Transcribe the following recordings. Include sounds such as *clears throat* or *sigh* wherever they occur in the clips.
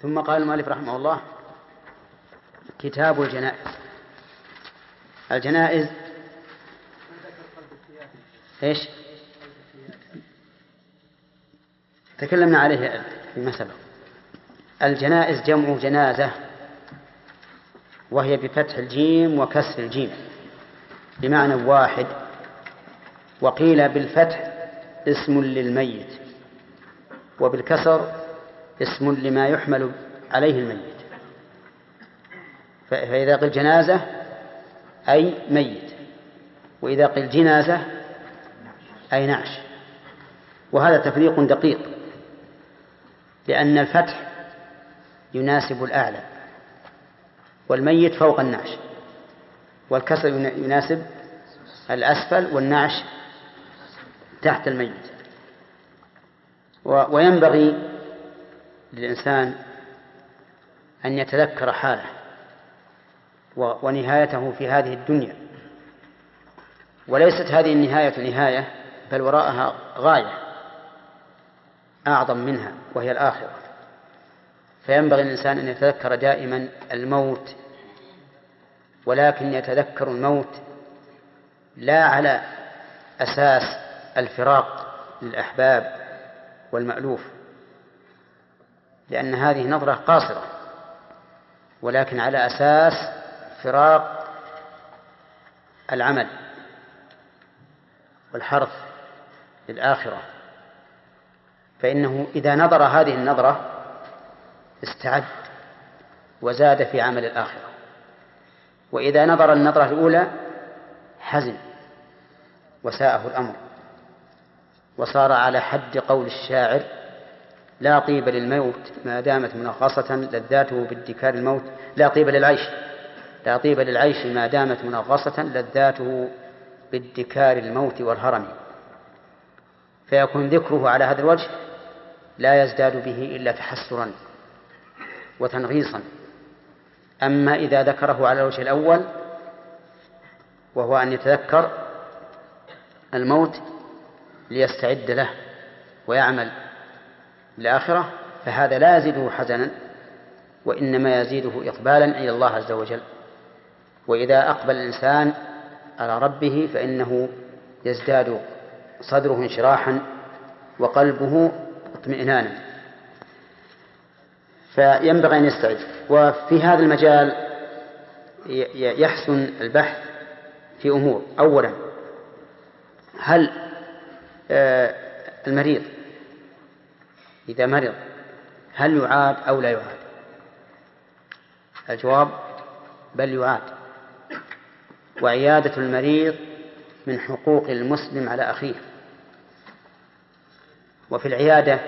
ثم قال المؤلف رحمه الله كتاب الجنائز. الجنائز إيش؟ تكلمنا عليه فيما سبق. الجنائز جمع جنازة وهي بفتح الجيم وكسر الجيم بمعنى واحد. وقيل بالفتح اسم للميت وبالكسر اسم لما يحمل عليه الميت. فإذا قيل جنازة أي ميت. وإذا قيل جنازة أي نعش. وهذا تفريق دقيق لأن الفتح يناسب الأعلى والميت فوق النعش والكسر يناسب الأسفل والنعش تحت الميت. وينبغي للإنسان أن يتذكر حاله ونهايته في هذه الدنيا. وليست هذه النهاية نهاية بل وراءها غاية أعظم منها وهي الآخرة. فينبغي الإنسان أن يتذكر دائما الموت ولكن يتذكر الموت لا على أساس الفراق للأحباب والمألوف. لأن هذه نظرة قاصرة. ولكن على أساس فراق العمل والحرث للآخرة. فإنه إذا نظر هذه النظرة استعد وزاد في عمل الآخرة. وإذا نظر النظرة الأولى حزن وساءه الأمر. وصار على حد قول الشاعر لا طيب للموت ما دامت منغصة لذاته بادكار الموت. لا طيب للعيش لا طيب للعيش ما دامت منغصة لذاته بادكار الموت والهرم. فيكون ذكره على هذا الوجه لا يزداد به إلا تحسرا وتنغيصا. أما إذا ذكره على الوجه الأول وهو أن يتذكر الموت ليستعد له ويعمل الآخرة فهذا لا يزيده حزنا وإنما يزيده إقبالا إلى الله عز وجل. وإذا أقبل الإنسان على ربه فإنه يزداد صدره انشراحا وقلبه اطمئنانا. فينبغي أن يستعد. وفي هذا المجال يحسن البحث في أمور. أولا هل آه، المريض إذا مرض هل يعاد أو لا يعاد؟ الجواب بل يعاد. وعيادة المريض من حقوق المسلم على أخيه. وفي العيادة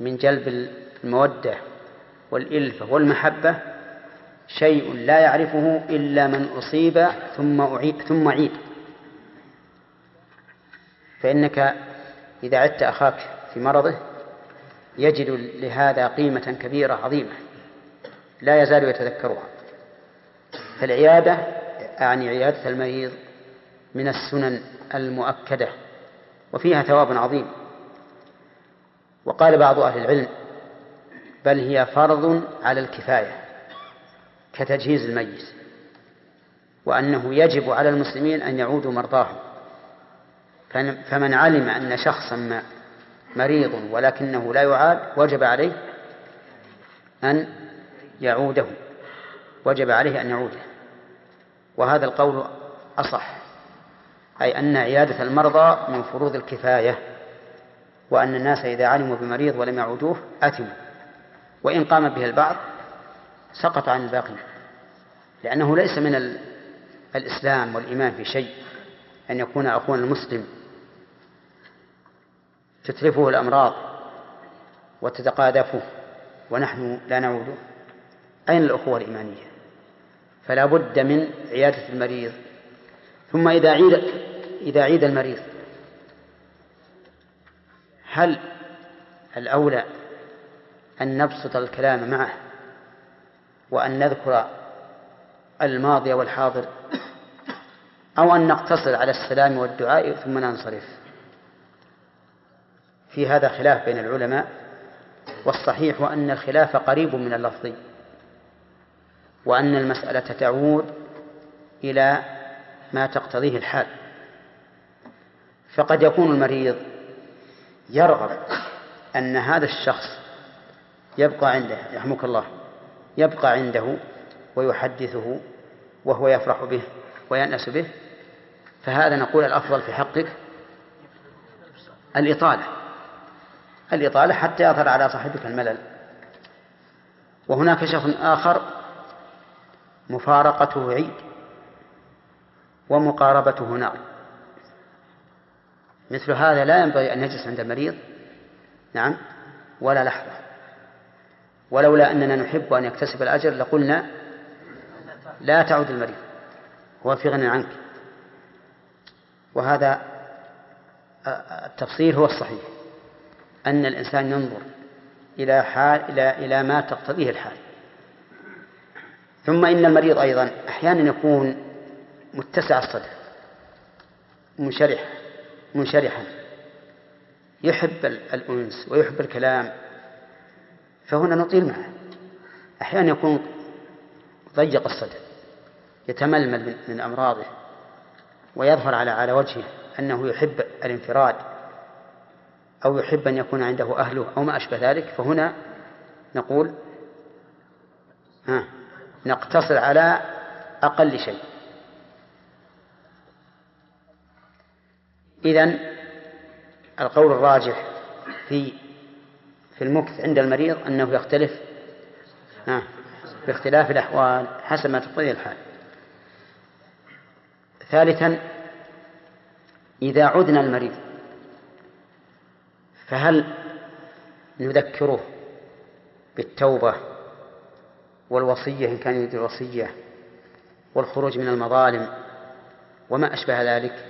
من جلب المودة والإلفة والمحبة شيء لا يعرفه إلا من أصيب ثم أعيد ثم عيد. فإنك إذا عدت أخاك في مرضه يجد لهذا قيمة كبيرة عظيمة لا يزال يتذكرها. فالعيادة أعني عيادة المريض من السنن المؤكدة وفيها ثواب عظيم. وقال بعض أهل العلم بل هي فرض على الكفاية كتجهيز الميت وأنه يجب على المسلمين أن يعودوا مرضاهم. فمن علم أن شخصا ما مريض ولكنه لا يعاد وجب عليه أن يعوده وجب عليه أن يعوده. وهذا القول أصح أي أن عيادة المرضى من فروض الكفاية وأن الناس إذا علموا بمريض ولم يعودوه أثموا وإن قام به البعض سقط عن الباقي لأنه ليس من الإسلام والإيمان في شيء أن يكون أخونا المسلم تتلفه الأمراض وتتقاذفه ونحن لا نعوده أين الأخوة الإيمانية؟ فلا بد من عيادة المريض. ثم إذا عيد إذا عيد المريض هل الأولى أن نبسط الكلام معه وأن نذكر الماضي والحاضر أو أن نقتصر على السلام والدعاء ثم ننصرف؟ في هذا خلاف بين العلماء والصحيح أن الخلاف قريب من اللفظ وأن المسألة تعود إلى ما تقتضيه الحال. فقد يكون المريض يرغب أن هذا الشخص يبقى عنده يرحمك الله يبقى عنده ويحدثه وهو يفرح به ويأنس به فهذا نقول الأفضل في حقك الإطالة. الإطالة حتى يظهر على صاحبك الملل. وهناك شخص آخر مفارقته عيد ومقاربته نار مثل هذا لا ينبغي أن يجلس عند المريض نعم ولا لحظة. ولولا أننا نحب أن يكتسب الأجر لقلنا لا تعود المريض هو في غنى عنك. وهذا التفصيل هو الصحيح. أن الإنسان ينظر إلى حال إلى إلى ما تقتضيه الحال. ثم إن المريض أيضا أحيانا يكون متسع الصدر منشرح منشرحا يحب الأنس ويحب الكلام فهنا نطيل معه. أحيانا يكون ضيق الصدر يتململ من أمراضه ويظهر على على وجهه أنه يحب الانفراد أو يحب أن يكون عنده أهله أو ما أشبه ذلك فهنا نقول ها نقتصر على أقل شيء. إذن القول الراجح في في المكث عند المريض أنه يختلف ها باختلاف الأحوال حسب ما تقتضي الحال. ثالثا إذا عدنا المريض فهل نذكره بالتوبة والوصية إن كان يريد الوصية والخروج من المظالم وما أشبه ذلك؟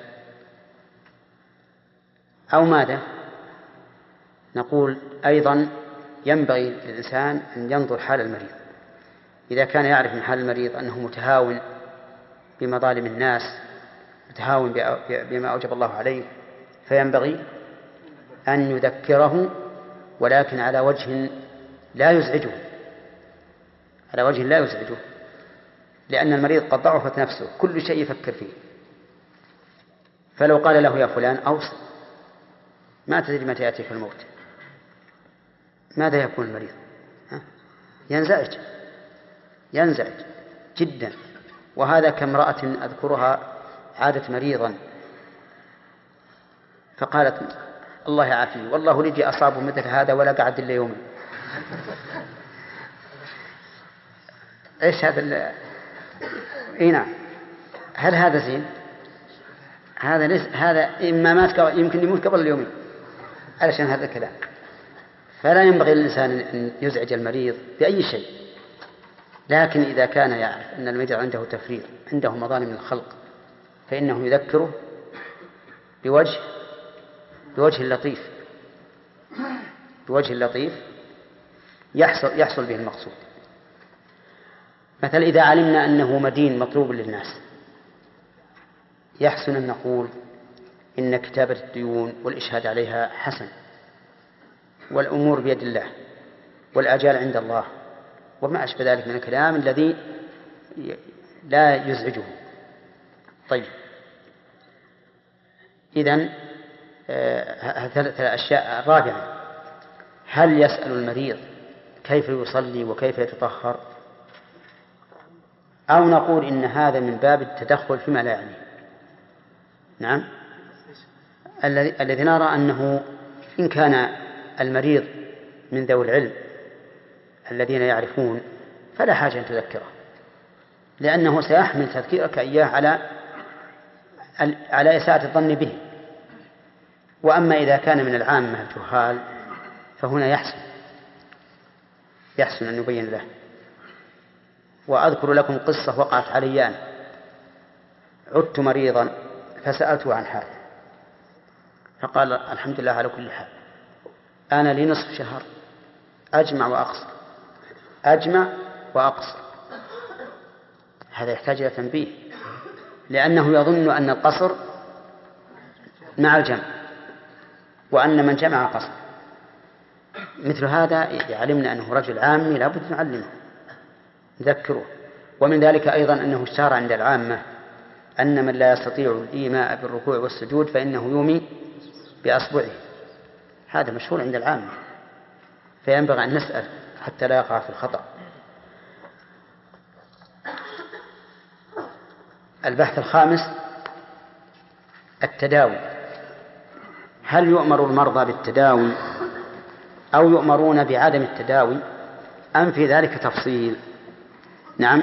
أو ماذا؟ نقول أيضا ينبغي للإنسان أن ينظر حال المريض. إذا كان يعرف من حال المريض أنه متهاون بمظالم الناس متهاون بما أوجب الله عليه فينبغي أن يذكره ولكن على وجه لا يزعجه. على وجه لا يزعجه. لأن المريض قد ضعفت نفسه. كل شيء يفكر فيه. فلو قال له يا فلان أوصل ما تدري متى يأتيك الموت. ماذا يكون المريض؟ ينزعج. ينزعج جدا. وهذا كامرأة أذكرها عادت مريضا. فقالت الله يعافيه والله لدي أصاب مثل هذا ولا قعد إلا يومين إيش هذا ال... نعم. هل هذا زين؟ هذا ليس هذا إما مات يمكن يموت قبل اليومين علشان هذا الكلام. فلا ينبغي للإنسان ان يزعج المريض بأي شيء. لكن إذا كان يعرف أن المريض عنده تفريط عنده مظالم الخلق فإنه يذكره بوجه بوجه لطيف بوجه لطيف يحصل يحصل به المقصود. مثلا إذا علمنا أنه مدين مطلوب للناس. يحسن أن نقول إن كتابة الديون والإشهاد عليها حسن. والأمور بيد الله. والآجال عند الله. وما أشبه ذلك من الكلام الذي لا يزعجه. طيب. إذن ثلاث أشياء الرابعة هل يسأل المريض كيف يصلي وكيف يتطهر؟ أو نقول إن هذا من باب التدخل فيما لا يعني نعم. الذي نرى أنه إن كان المريض من ذوي العلم الذين يعرفون فلا حاجة أن تذكره. لأنه سيحمل تذكيرك إياه على على إساءة الظن به. وأما إذا كان من العامة الجهال فهنا يحسن. يحسن أن يبين له. وأذكر لكم قصة وقعت علي أنا. عدت مريضا فسألته عن حاله. فقال الحمد لله على كل حال. أنا لي نصف شهر. أجمع وأقصر. أجمع وأقصر. هذا يحتاج إلى تنبيه. لأنه يظن أن القصر مع الجمع. وأن من جمع قصر مثل هذا علمنا أنه رجل عامي لابد نعلمه نذكره. ومن ذلك أيضا أنه اشتهر عند العامة أن من لا يستطيع الإيماء بالركوع والسجود فإنه يومي بأصبعه. هذا مشهور عند العامة فينبغي أن نسأل حتى لا يقع في الخطأ. البحث الخامس التداوي. هل يؤمر المرضى بالتداوي أو يؤمرون بعدم التداوي أم في ذلك تفصيل؟ نعم.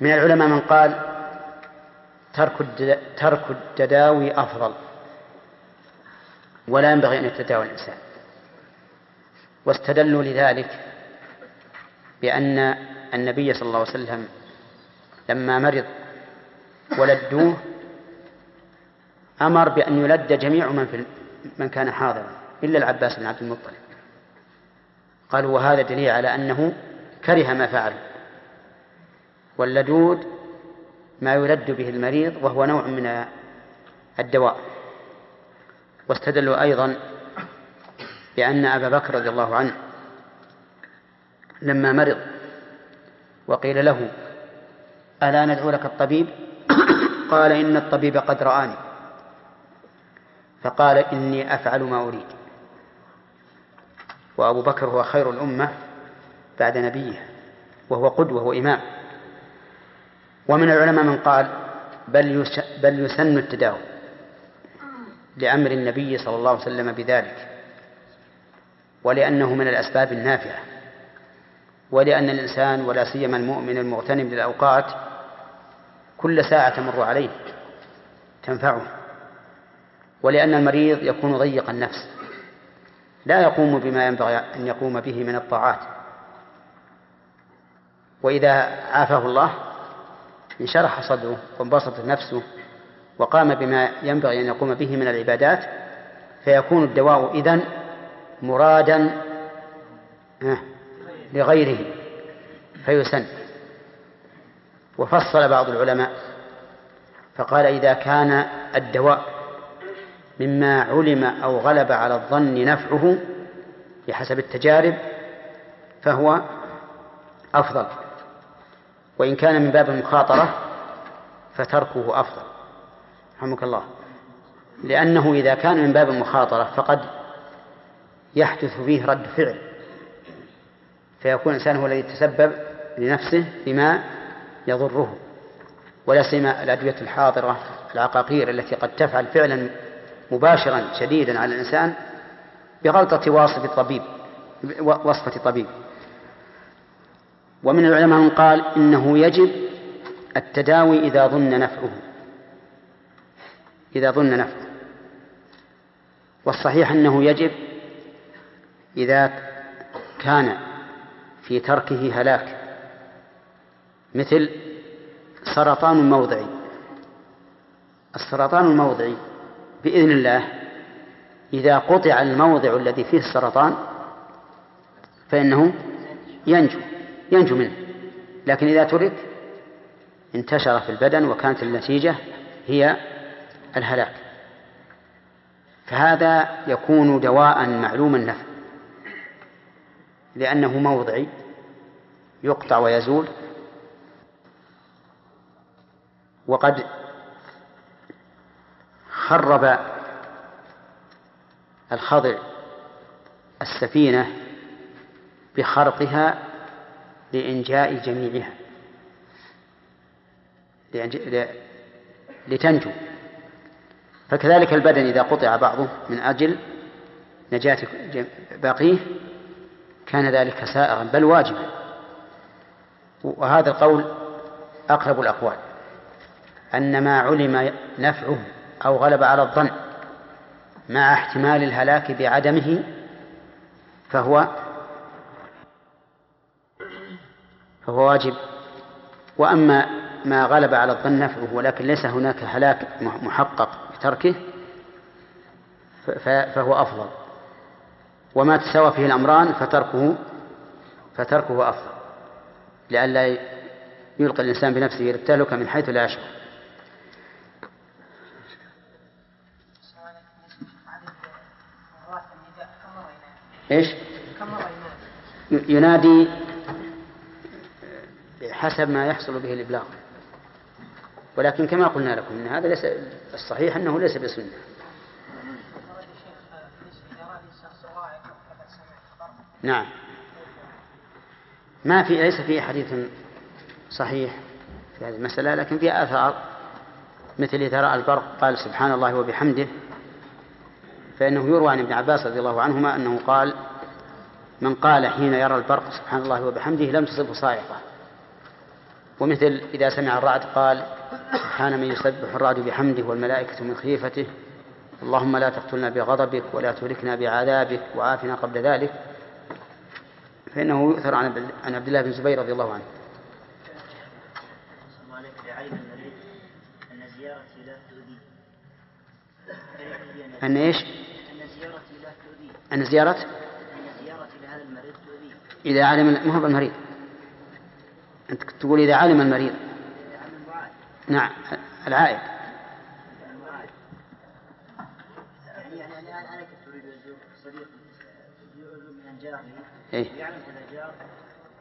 من العلماء من قال ترك التداوي أفضل ولا ينبغي أن يتداوى الإنسان. واستدلوا لذلك بأن النبي صلى الله عليه وسلم لما مرض ولدوه أمر بأن يلد جميع من في من كان حاضرا إلا العباس بن عبد المطلب. قالوا وهذا دليل على أنه كره ما فعل. واللدود ما يلد به المريض وهو نوع من الدواء. واستدلوا أيضا بأن أبا بكر رضي الله عنه لما مرض وقيل له ألا ندعو لك الطبيب؟ قال إن الطبيب قد رآني. فقال إني أفعل ما أريد. وأبو بكر هو خير الأمة بعد نبيه وهو قدوة وإمام ومن العلماء من قال بل بل يسن التداوي لأمر النبي صلى الله عليه وسلم بذلك ولأنه من الأسباب النافعة ولأن الإنسان ولا سيما المؤمن المغتنم للأوقات كل ساعة تمر عليه تنفعه. ولأن المريض يكون ضيق النفس. لا يقوم بما ينبغي أن يقوم به من الطاعات. وإذا عافاه الله انشرح صدره وانبسطت نفسه وقام بما ينبغي أن يقوم به من العبادات فيكون الدواء إذن مرادا لغيره فيسن. وفصل بعض العلماء فقال إذا كان الدواء مما علم أو غلب على الظن نفعه بحسب التجارب فهو أفضل. وإن كان من باب المخاطرة فتركه أفضل. رحمك الله. لأنه إذا كان من باب المخاطرة فقد يحدث فيه رد فعل. فيكون الإنسان هو الذي يتسبب لنفسه بما يضره. ولا سيما الأدوية الحاضرة العقاقير التي قد تفعل فعلا مباشرا شديدا على الإنسان بغلطة واصف طبيب وصفة طبيب ومن العلماء من قال إنه يجب التداوي إذا ظن نفعه. إذا ظن نفعه. والصحيح أنه يجب إذا كان في تركه هلاك. مثل سرطان موضعي السرطان الموضعي بإذن الله إذا قطع الموضع الذي فيه السرطان فإنه ينجو ينجو منه. لكن إذا ترك انتشر في البدن وكانت النتيجة هي الهلاك. فهذا يكون دواء معلوم النفع لأنه موضعي يقطع ويزول وقد خرب الخضع السفينة بخرقها لإنجاء جميعها. لتنجو. فكذلك البدن إذا قطع بعضه من أجل نجاة باقيه كان ذلك سائغا بل واجبا. وهذا القول أقرب الأقوال أن ما علم نفعه أو غلب على الظن مع احتمال الهلاك بعدمه فهو فهو واجب. وأما ما غلب على الظن نفعه ولكن ليس هناك هلاك محقق بتركه فهو أفضل. وما تساوى فيه الأمران فتركه فتركه أفضل. لئلا يلقي الإنسان بنفسه إلى التهلكة من حيث لا يشعر. إيش ينادي حسب ما يحصل به الإبلاغ ولكن كما قلنا لكم إن هذا ليس الصحيح أنه ليس بسنة. نعم. ما في ليس في حديث صحيح في هذه المسألة لكن في آثار مثل إذا رأى البرق قال سبحان الله وبحمده فإنه يروى عن ابن عباس رضي الله عنهما أنه قال من قال حين يرى البرق سبحان الله وبحمده لم تصبه صاعقة ومثل إذا سمع الرعد قال سبحان من يسبح الرعد بحمده والملائكة من خيفته اللهم لا تقتلنا بغضبك ولا تهلكنا بعذابك وعافنا قبل ذلك فإنه يؤثر عن عبد الله بن الزبير رضي الله عنه. أن إيش؟ أن زيارتي لا تؤذيه. أن زيارة؟ أن لهذا المريض. إذا علم ما هو المريض. أنت تقول إذا علم المريض. نعم العائد. يعني يعني أنا كنت أريد أزور صديق من إيه؟ يعلم هذا جار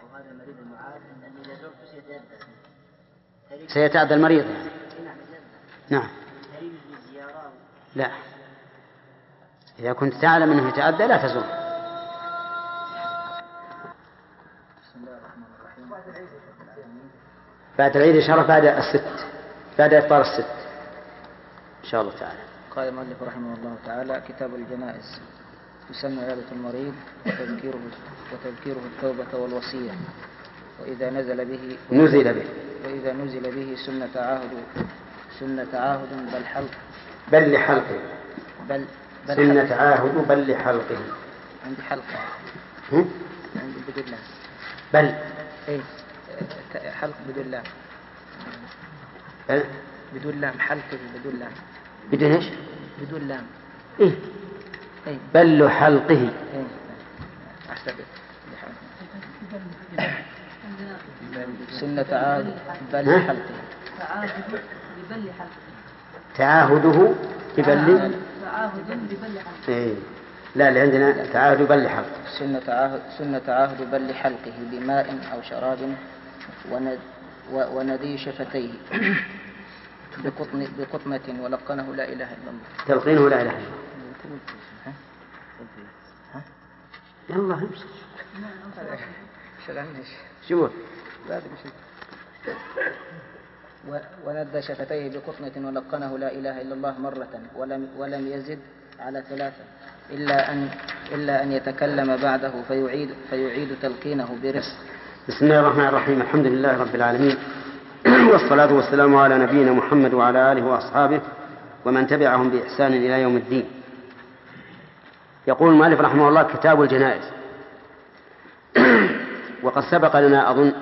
أو هذا المريض المعاد أنني إذا زرته سيتأذى. سيتأذى المريض يعني. نعم. لا إذا كنت تعلم أنه يتأذى لا تزور. بعد العيد إن شاء الله بعد الست بعد إفطار الست. إن شاء الله تعالى. قال المؤلف رحمه الله تعالى كتاب الجنائز يسمى عيادة المريض وتذكيره وتذكيره التوبة والوصية. وإذا نزل به نزل به. وإذا نزل به سنة عهد سنة عهد بل حلق بل لحلقه بل, بل سنة عاهد بل لحلقه عندي حلقة هم؟ عندي بدون لام بل. إيه؟ حلق بدون لام بل. بدون لام حلقه بدون لام بدون إيش؟ بدون لام إيه. إيه. بل حلقه إيه. احسبت سنة عاد بل حلقه تعاهد ببل حلقه تعاهده ببل تعاهد ببل حلقه إيه. لا اللي عندنا تعاهد بل حلقه سنة تعاهد سنة تعاهد بل حلقه بماء أو شراب وند وندي شفتيه *coughs* بقطن بقطمة ولقنه لا إله إلا الله. تلقينه لا إله إلا الله. يلا امشي شوف وند شفتيه بقطنة ولقنه لا إله إلا الله مرة ولم, ولم يزد على ثلاثة إلا أن إلا أن يتكلم بعده فيعيد فيعيد تلقينه برفق. بسم الله الرحمن الرحيم الحمد لله رب العالمين *clears throat* والصلاة والسلام على نبينا محمد وعلى آله وأصحابه ومن تبعهم بإحسان إلى يوم الدين. يقول المؤلف رحمه الله كتاب الجنائز *clears throat* وقد سبق لنا أظن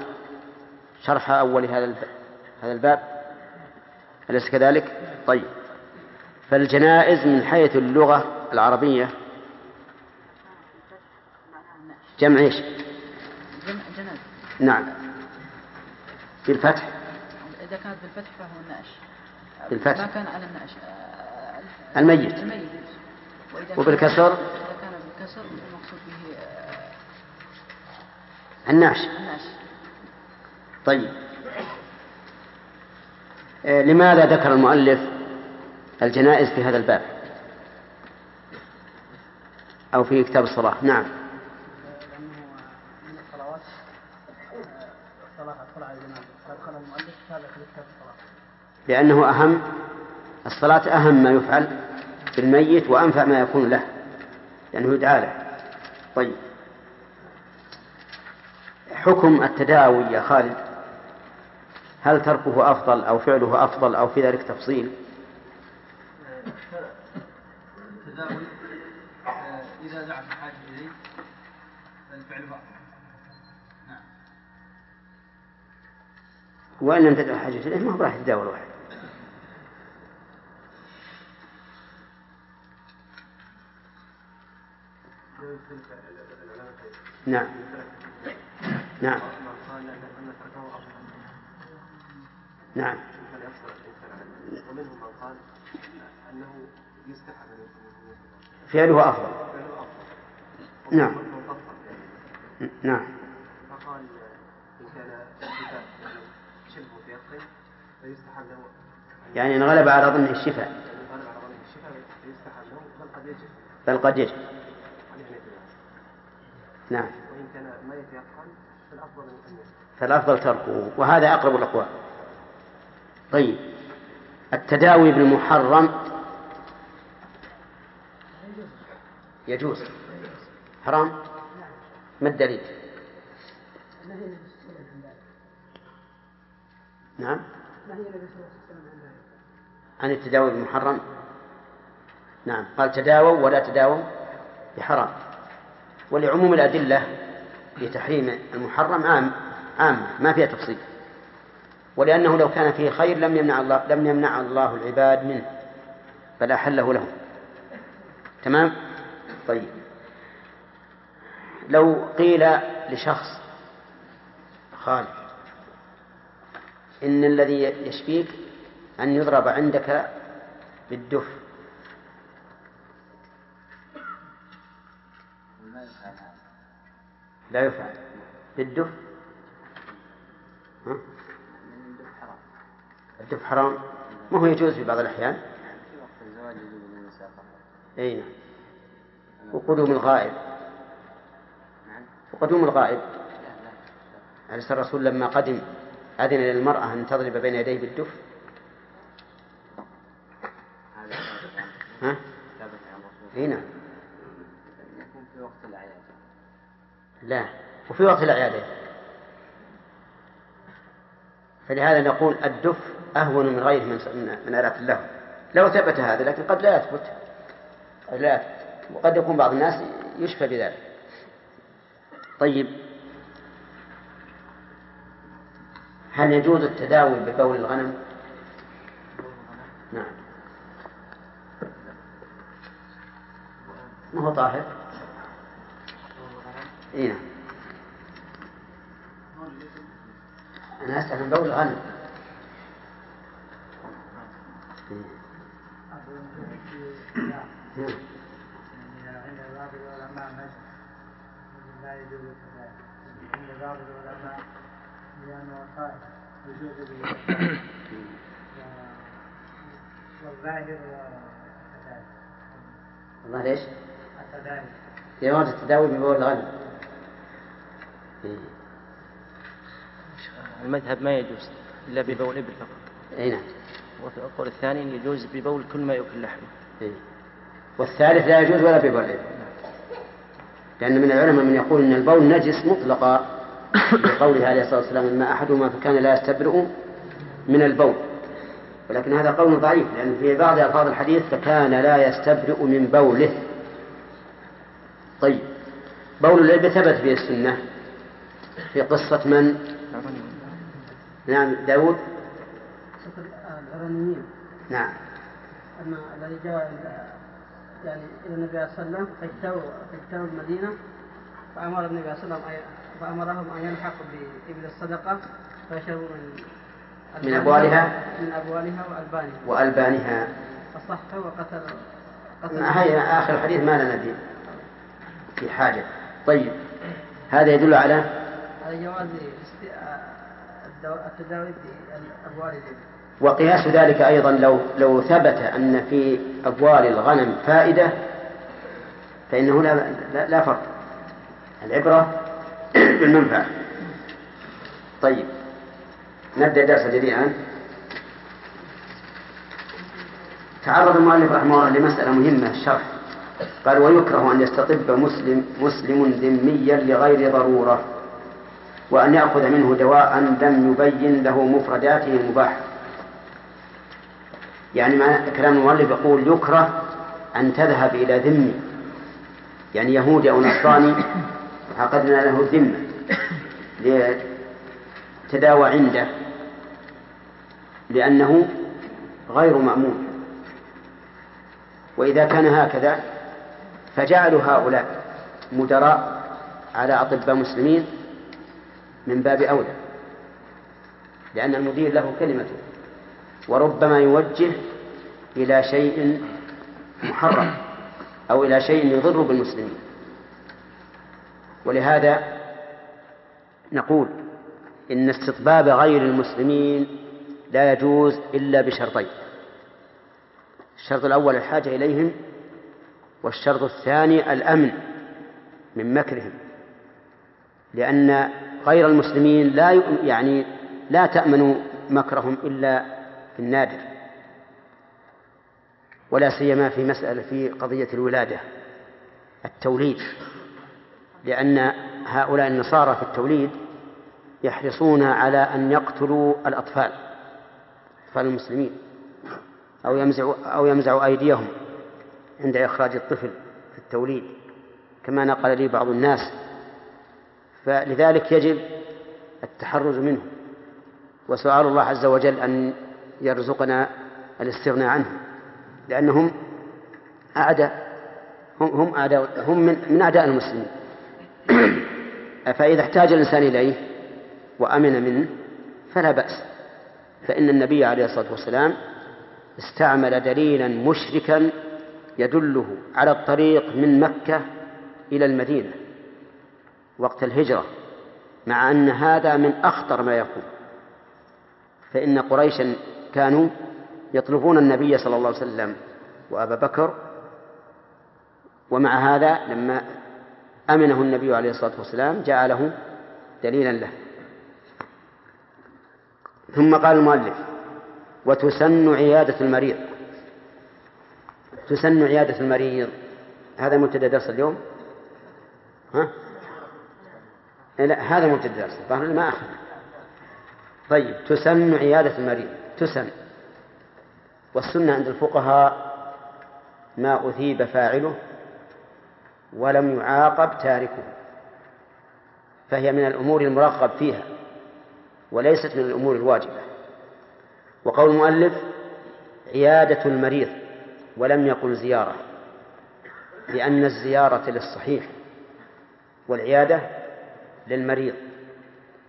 شرح أول هذا هذا الباب؟ أليس كذلك؟ طيب. فالجنائز من حيث اللغة العربية جمع إيش؟ جمع جنازة نعم. بالفتح. إذا كانت بالفتح فهو النعش بالفتح. ما كان على النعش الميت. الميت. وبالكسر؟ إذا كان بالكسر المقصود به النعش النعش طيب. آه، لماذا ذكر المؤلف الجنائز في هذا الباب؟ أو في كتاب الصلاة؟ نعم. لأنه أهم الصلاة أهم ما يفعل بالميت وأنفع ما يكون له لأنه يدعى له. طيب. حكم التداوي يا خالد. هل تركه أفضل أو فعله أفضل أو في ذلك تفصيل؟ إذا فالفعل وإن لم تدع الحاجة إليه ما راح يتداوى الواحد نعم. نعم. نعم. ومنهم من قال انه يستحب ان فعله أفضل. نعم. نعم. فقال إن كان الشفاء شبه متيقن فيستحب له يعني إن غلب على ظنه الشفاء. بل قد يجب. نعم. وإن كان ما يتيقن فالأفضل أن فالأفضل تركه وهذا أقرب الأقوال. طيب. التداوي بالمحرم يجوز. حرام. ما الدليل؟ نعم. عن التداوي بالمحرم نعم. قال تداووا ولا تداووا بحرام. ولعموم الأدلة لتحريم المحرم عام عام ما فيها تفصيل. ولأنه لو كان فيه خير لم يمنع الله لم يمنع الله العباد منه. بل أحله لهم. تمام؟ طيب. لو قيل لشخص خالد إن الذي يشفيك أن يضرب عندك بالدف. لا يفعل. بالدف. ها؟ الدف حرام ما هو يجوز في بعض الأحيان؟ في وقت الزواج يجوز للنساء فقط أي نعم. وقدوم الغائب. نعم وقدوم الغائب. أليس الرسول لما قدم أذن للمرأة أن تضرب بين يديه بالدف؟ ها؟ نعم. يكون في وقت الأعياد لا. وفي وقت الأعياد فلهذا نقول الدف أهون من غيره من من آلات اللهو. لو ثبت هذا لكن قد لا يثبت. قد لا يثبت. وقد يكون بعض الناس يشفى بذلك. طيب. هل يجوز التداوي ببول الغنم؟ نعم. ما هو طاهر؟ اي نعم. أنا أسأل عن بول الغنم. نعم. عند بعض العلماء مسح لا يجوز كذلك عند بعض العلماء لأنه يجوز به والظاهر كذلك والله ليش؟ كذلك جواز التداوي ببول الغنم إيه. المذهب ما يجوز إلا ببول إبل فقط اي نعم وفي القول الثاني يجوز ببول كل ما يؤكل لحمه. إيه. والثالث لا يجوز ولا ببول. لأن من العلماء من يقول أن البول نجس مطلقا. لقوله عليه الصلاة والسلام ما أحدهما فكان لا يستبرئ من البول. ولكن هذا قول ضعيف لأن في بعض ألفاظ الحديث فكان لا يستبرئ من بوله. طيب. بول الإبل ثبت به السنة. في قصة من؟ نعم داود. نعم. أن الذي جاء يعني إلى النبي صلى الله عليه وسلم فاجتووا المدينة فأمر النبي صلى الله عليه وسلم فأمرهم أن يلحقوا بإبل الصدقة فيشربوا من من أبوالها؟ من أبوالها وألبانها. وألبانها. فصح وقتل قتل. هي آخر الحديث ما لنا في في حاجة. طيب هذا يدل على؟ على جواز التداوي بأبوال الإبل وقياس ذلك أيضا لو لو ثبت أن في أبوال الغنم فائدة فإنه لا لا, لا فرق. العبرة *coughs* بالمنفعة. طيب. نبدأ درس جديد الآن. تعرض المؤلف رحمه الله لمسألة مهمة الشرح. قال ويكره أن يستطب مسلم مسلم ذميا لغير ضرورة وأن يأخذ منه دواء لم يبين له مفرداته المباحة. يعني ما كلام المؤلف يقول يكره أن تذهب إلى ذمي يعني يهودي أو نصراني عقدنا له الذمة لتداوى عنده لأنه غير مأمون. وإذا كان هكذا فجعل هؤلاء مدراء على أطباء مسلمين من باب أولى لأن المدير له كلمته وربما يوجه إلى شيء محرم أو إلى شيء يضر بالمسلمين. ولهذا نقول إن استطباب غير المسلمين لا يجوز إلا بشرطين الشرط الأول الحاجة إليهم والشرط الثاني الأمن من مكرهم لأن غير المسلمين لا يعني لا تأمن مكرهم إلا في النادر ولا سيما في مسألة في قضية الولادة التوليد لأن هؤلاء النصارى في التوليد يحرصون على أن يقتلوا الأطفال أطفال المسلمين أو يمزعوا أو يمزعوا أيديهم عند إخراج الطفل في التوليد كما نقل لي بعض الناس. فلذلك يجب التحرز منه وسؤال الله عز وجل أن يرزقنا الاستغناء عنه لأنهم أعداء هم هم أعداء هم من, من أعداء المسلمين. *clears throat* فإذا احتاج الإنسان إليه وأمن منه فلا بأس. فإن النبي عليه الصلاة والسلام استعمل دليلا مشركا يدله على الطريق من مكة إلى المدينة وقت الهجرة مع أن هذا من أخطر ما يكون فإن قريشا كانوا يطلبون النبي صلى الله عليه وسلم وأبا بكر ومع هذا لما أمنه النبي عليه الصلاة والسلام جعله دليلا له. ثم قال المؤلف وتسن عيادة المريض. تسن عيادة المريض. هذا مبتدأ درس اليوم؟ ها؟ لا هذا مبتدأ درس. ما أخذ. طيب تسن عيادة المريض. تسن والسنة عند الفقهاء ما أثيب فاعله ولم يعاقب تاركه فهي من الأمور المرغب فيها وليست من الأمور الواجبة. وقول المؤلف عيادة المريض ولم يقل زيارة لأن الزيارة للصحيح والعيادة للمريض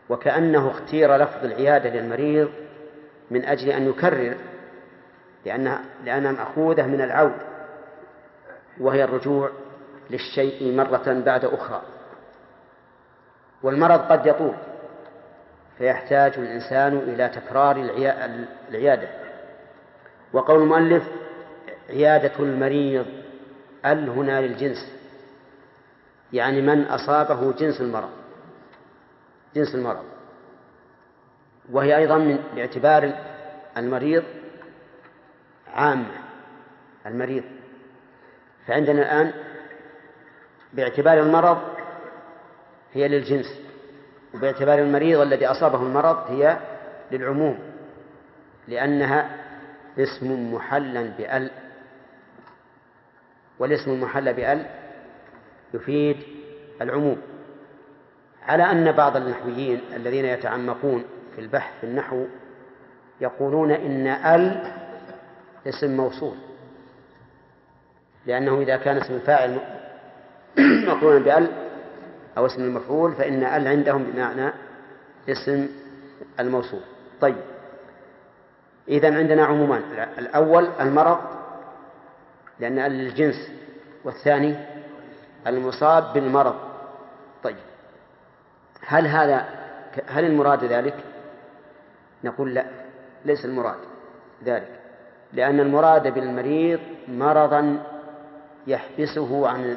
وكأنه اختير لفظ العيادة للمريض من أجل أن يكرر لأنها لأنها مأخوذة من العود وهي الرجوع للشيء مرة بعد أخرى. والمرض قد يطول فيحتاج الإنسان إلى تكرار العيادة. وقول المؤلف عيادة المريض ال هنا للجنس يعني من أصابه جنس المرض جنس المرض. وهي أيضا من باعتبار المريض عامة المريض. فعندنا الآن باعتبار المرض هي للجنس وباعتبار المريض الذي أصابه المرض هي للعموم لأنها اسم محلا بأل. والاسم المحل بأل يفيد العموم. على أن بعض النحويين الذين يتعمقون في البحث في النحو يقولون إن ال اسم موصول لأنه إذا كان اسم الفاعل *clears throat* مقرونا بأل أو اسم المفعول فإن ال عندهم بمعنى اسم الموصول. طيب. إذا عندنا عمومان الأول المرض لأن ال للجنس والثاني المصاب بالمرض. طيب. هل هذا هل المراد ذلك؟ نقول لا ليس المراد ذلك لأن المراد بالمريض مرضا يحبسه عن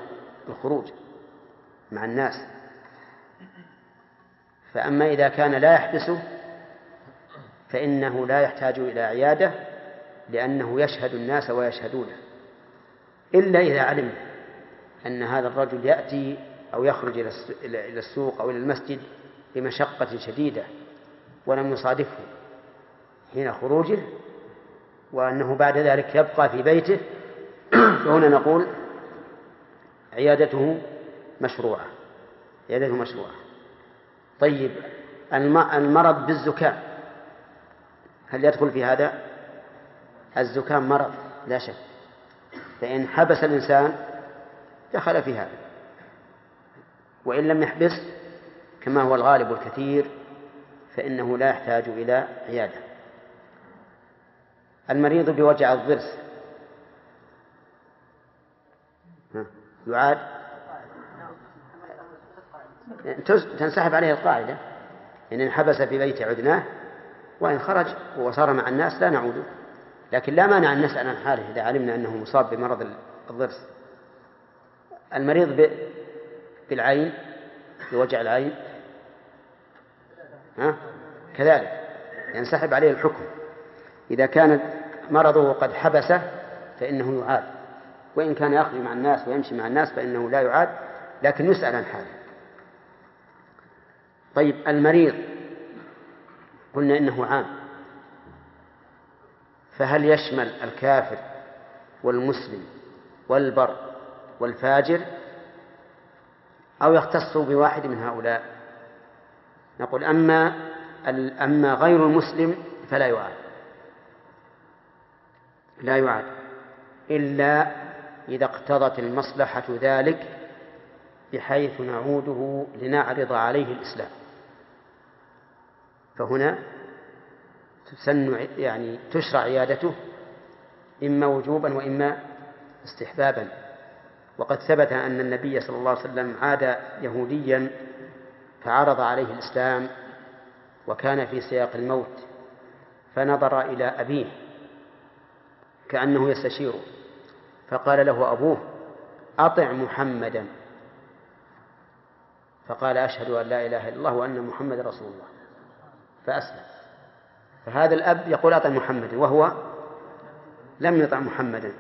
الخروج مع الناس. فأما إذا كان لا يحبسه فإنه لا يحتاج إلى عيادة لأنه يشهد الناس ويشهدونه. إلا إذا علم أن هذا الرجل يأتي أو يخرج إلى السوق أو إلى المسجد بمشقة شديدة ولم يصادفه. حين خروجه وأنه بعد ذلك يبقى في بيته. *clears throat* فهنا نقول عيادته مشروعة عيادته مشروعة. طيب المرض بالزكام هل يدخل في هذا؟ الزكام مرض لا شك. فإن حبس الإنسان دخل في هذا. وإن لم يحبس كما هو الغالب الكثير فإنه لا يحتاج إلى عيادة. المريض بوجع الضرس. يعاد. تنسحب عليه القاعدة. إن انحبس في بيت عدناه وإن خرج وصار مع الناس لا نعود. لكن لا مانع أن نسأل عن حاله إذا علمنا أنه مصاب بمرض الضرس. المريض بالعين بوجع العين. ها؟ كذلك. ينسحب عليه الحكم. إذا كان مرضه قد حبسه فإنه يعاد. وإن كان يخرج مع الناس ويمشي مع الناس فإنه لا يعاد لكن يسأل عن حاله. طيب المريض قلنا إنه عام. فهل يشمل الكافر والمسلم والبر والفاجر أو يختص بواحد من هؤلاء؟ نقول أما أما غير المسلم فلا يعاد. لا يعاد. إلا إذا اقتضت المصلحة ذلك بحيث نعوده لنعرض عليه الإسلام. فهنا تسن يعني تشرع عيادته إما وجوبا وإما استحبابا. وقد ثبت أن النبي صلى الله عليه وسلم عاد يهوديا فعرض عليه الإسلام وكان في سياق الموت فنظر إلى أبيه كأنه يستشيره فقال له أبوه أطع محمدا. فقال أشهد أن لا إله إلا الله وأن محمد رسول الله. فأسلم. فهذا الأب يقول أطع محمدا وهو لم يطع محمدا.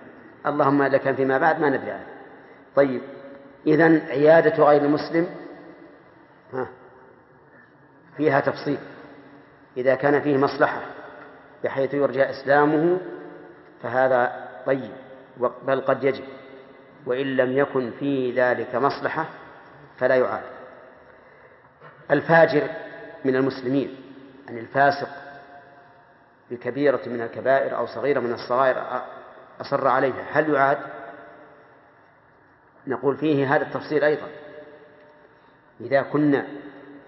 اللهم إذا كان فيما بعد ما ندري عنه. طيب إذا عيادة غير المسلم ها فيها تفصيل. إذا كان فيه مصلحة بحيث يرجى إسلامه فهذا طيب بل قد يجب وإن لم يكن في ذلك مصلحة فلا يعاد الفاجر من المسلمين يعني الفاسق بكبيرة من الكبائر أو صغيرة من الصغائر أصر عليها هل يعاد؟ نقول فيه هذا التفصيل أيضا إذا كنا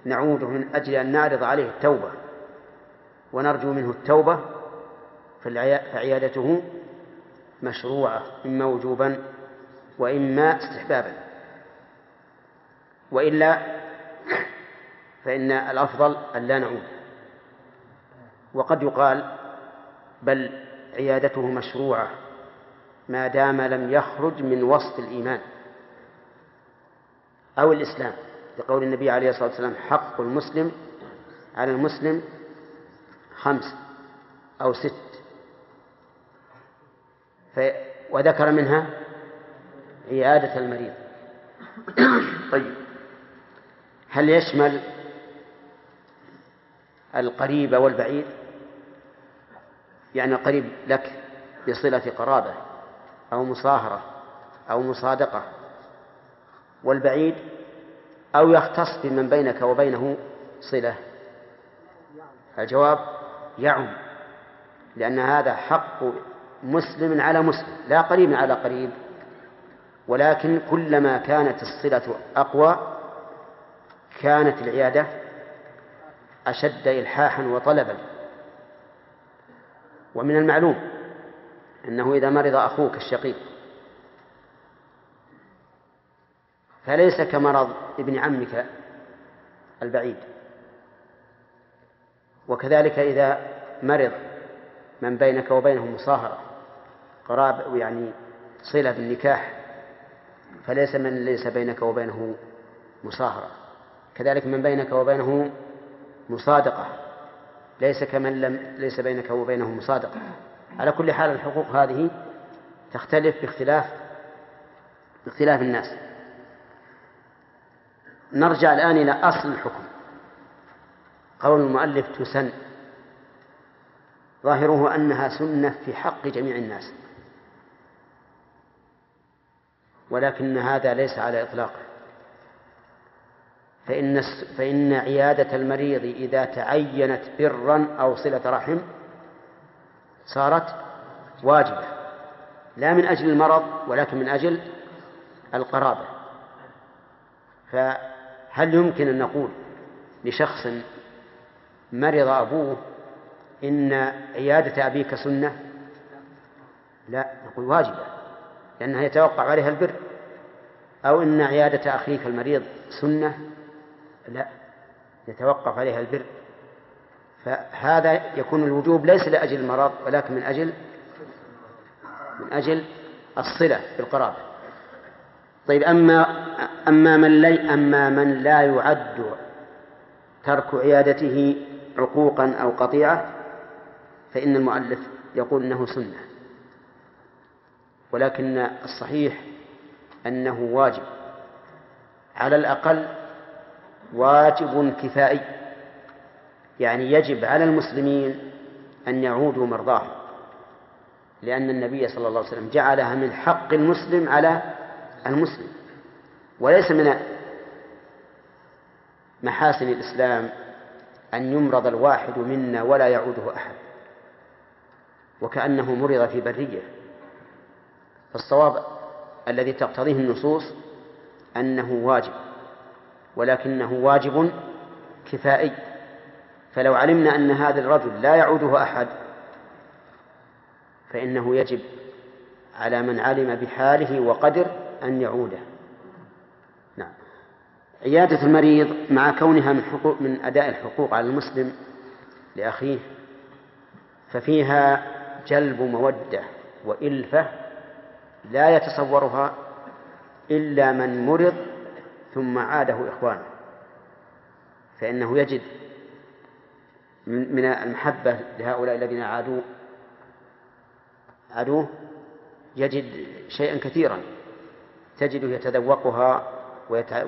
نعوده من أجل أن نعرض عليه التوبة ونرجو منه التوبة فعيادته مشروعة إما وجوبا وإما استحبابا. وإلا فإن الأفضل أن لا نعود. وقد يقال بل عيادته مشروعة ما دام لم يخرج من وصف الإيمان أو الإسلام. لقول النبي عليه الصلاة والسلام حق المسلم على المسلم خمس أو ست. في وذكر منها عيادة المريض. *clears throat* طيب. هل يشمل القريب والبعيد؟ يعني القريب لك بصلة قرابة أو مصاهرة أو مصادقة والبعيد أو يختص بمن بينك وبينه صلة؟ الجواب يعم لأن هذا حق مسلم على مسلم لا قريب على قريب. ولكن كلما كانت الصلة أقوى كانت العيادة أشد إلحاحا وطلبا. ومن المعلوم أنه إذا مرض أخوك الشقيق فليس كمرض ابن عمك البعيد. وكذلك إذا مرض من بينك وبينه مصاهرة. قراب يعني صلة بالنكاح فليس من ليس بينك وبينه مصاهرة. كذلك من بينك وبينه مصادقة ليس كمن لم ليس بينك وبينه مصادقة. على كل حال الحقوق هذه تختلف باختلاف باختلاف الناس. نرجع الآن إلى أصل الحكم. قول المؤلف تسن ظاهره أنها سنة في حق جميع الناس. ولكن هذا ليس على إطلاقه فإن فإن عيادة المريض إذا تعينت برا أو صلة رحم صارت واجبة لا من أجل المرض ولكن من أجل القرابة. فهل يمكن أن نقول لشخص مرض أبوه إن عيادة أبيك سنة؟ لا نقول واجبة. لأنها يتوقع عليها البر. أو إن عيادة أخيك المريض سنة لا يتوقف عليها البر. فهذا يكون الوجوب ليس لأجل المرض ولكن من أجل من أجل الصلة بالقرابة. طيب أما أما من لا أما من لا يعد ترك عيادته عقوقا أو قطيعة فإن المؤلف يقول إنه سنة. ولكن الصحيح أنه واجب. على الأقل واجب كفائي. يعني يجب على المسلمين أن يعودوا مرضاهم. لأن النبي صلى الله عليه وسلم جعلها من حق المسلم على المسلم. وليس من محاسن الإسلام أن يمرض الواحد منا ولا يعوده أحد. وكأنه مرض في برية. فالصواب الذي تقتضيه النصوص أنه واجب ولكنه واجب كفائي. فلو علمنا أن هذا الرجل لا يعوده أحد فإنه يجب على من علم بحاله وقدر أن يعوده. نعم. عيادة المريض مع كونها من حقوق من أداء الحقوق على المسلم لأخيه ففيها جلب مودة وإلفة لا يتصورها إلا من مرض ثم عاده إخوانه فإنه يجد من المحبة لهؤلاء الذين عادوه عادوه يجد شيئا كثيرا تجده يتذوقها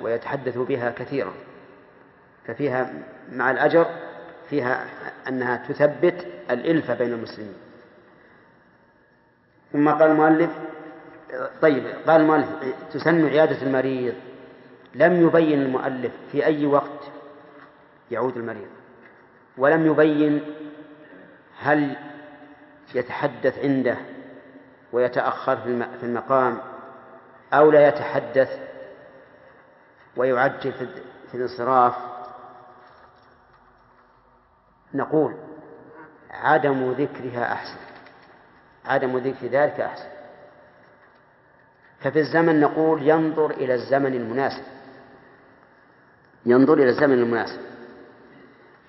ويتحدث بها كثيرا ففيها مع الأجر فيها أنها تثبت الإلفة بين المسلمين. ثم قال المؤلف طيب قال المؤلف تسن عيادة المريض. لم يبين المؤلف في أي وقت يعود المريض. ولم يبين هل يتحدث عنده ويتأخر في المقام أو لا يتحدث ويعجل في الانصراف. نقول عدم ذكرها أحسن. عدم ذكر ذلك أحسن. ففي الزمن نقول ينظر إلى الزمن المناسب. ينظر إلى الزمن المناسب.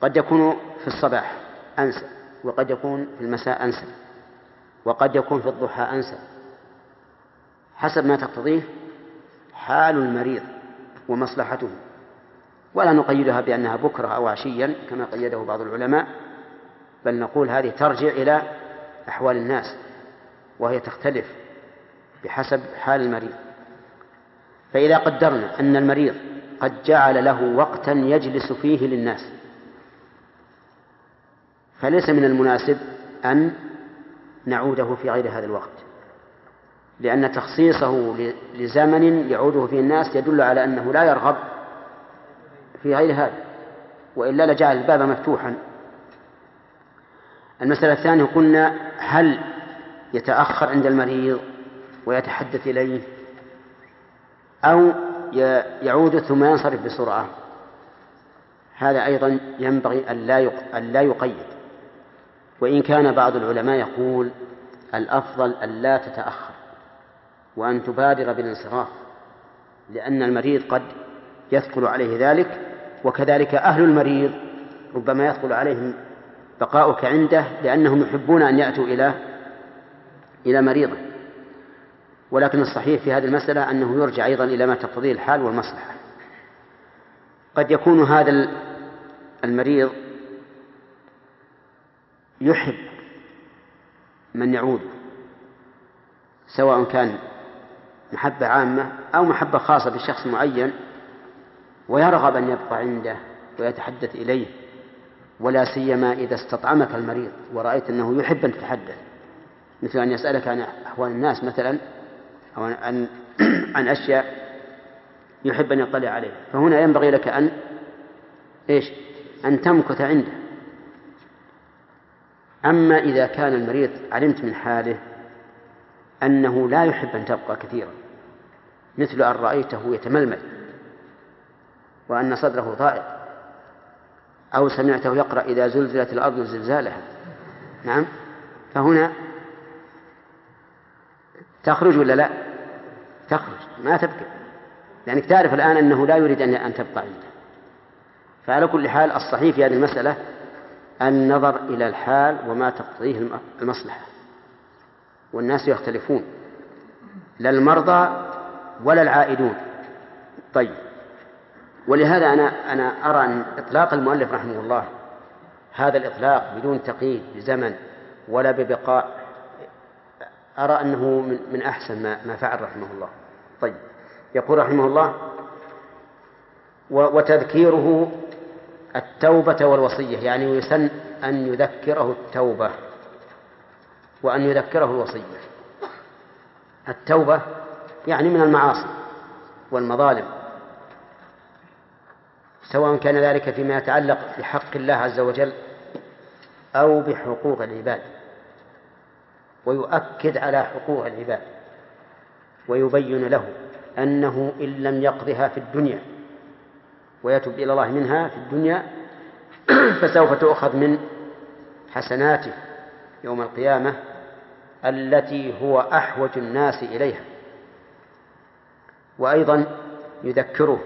قد يكون في الصباح أنسى وقد يكون في المساء أنسى وقد يكون في الضحى أنسى حسب ما تقتضيه حال المريض ومصلحته. ولا نقيدها بأنها بكرة أو عشيا كما قيده بعض العلماء بل نقول هذه ترجع إلى أحوال الناس وهي تختلف بحسب حال المريض. فإذا قدرنا أن المريض قد جعل له وقتا يجلس فيه للناس فليس من المناسب أن نعوده في غير هذا الوقت لأن تخصيصه لزمن يعوده فيه الناس يدل على أنه لا يرغب في غير هذا وإلا لجعل الباب مفتوحا. المسألة الثانية قلنا هل يتأخر عند المريض ويتحدث إليه أو يعود ثم ينصرف بسرعة. هذا أيضا ينبغي أن لا يقيد. وإن كان بعض العلماء يقول الأفضل ألا تتأخر وأن تبادر بالانصراف لأن المريض قد يثقل عليه ذلك وكذلك أهل المريض ربما يثقل عليهم بقاؤك عنده لأنهم يحبون أن يأتوا إلى إلى مريضه. ولكن الصحيح في هذه المسألة أنه يرجع أيضا إلى ما تقتضيه الحال والمصلحة. قد يكون هذا المريض يحب من يعود سواء كان محبة عامة أو محبة خاصة بشخص معين ويرغب أن يبقى عنده ويتحدث إليه ولا سيما إذا استطعمك المريض ورأيت أنه يحب أن تتحدث. مثل أن يسألك عن أحوال الناس مثلا أو عن عن أشياء يحب أن يطلع عليها. فهنا ينبغي لك أن إيش؟ أن تمكث عنده. أما إذا كان المريض علمت من حاله أنه لا يحب أن تبقى كثيرا مثل أن رأيته يتململ وأن صدره ضائق أو سمعته يقرأ إذا زلزلت الأرض زلزالها. نعم؟ فهنا تخرج ولا لا؟ تخرج ما تبقى لأنك تعرف الآن أنه لا يريد أن تبقى عنده. فعلى كل حال الصحيح في هذه المسألة النظر إلى الحال وما تقتضيه الم- المصلحة. والناس يختلفون. لا المرضى ولا العائدون. طيب. ولهذا أنا أنا أرى أن إطلاق المؤلف رحمه الله هذا الإطلاق بدون تقييد بزمن ولا ببقاء أرى أنه من, أحسن ما, فعل رحمه الله. طيب. يقول رحمه الله وتذكيره التوبة والوصية يعني يسن أن يذكره التوبة وأن يذكره الوصية. التوبة يعني من المعاصي والمظالم سواء كان ذلك فيما يتعلق بحق الله عز وجل أو بحقوق العباد. ويؤكد على حقوق العباد ويبين له أنه إن لم يقضها في الدنيا ويتب إلى الله منها في الدنيا *clears throat* فسوف تؤخذ من حسناته يوم القيامة التي هو أحوج الناس إليها. وأيضا يذكره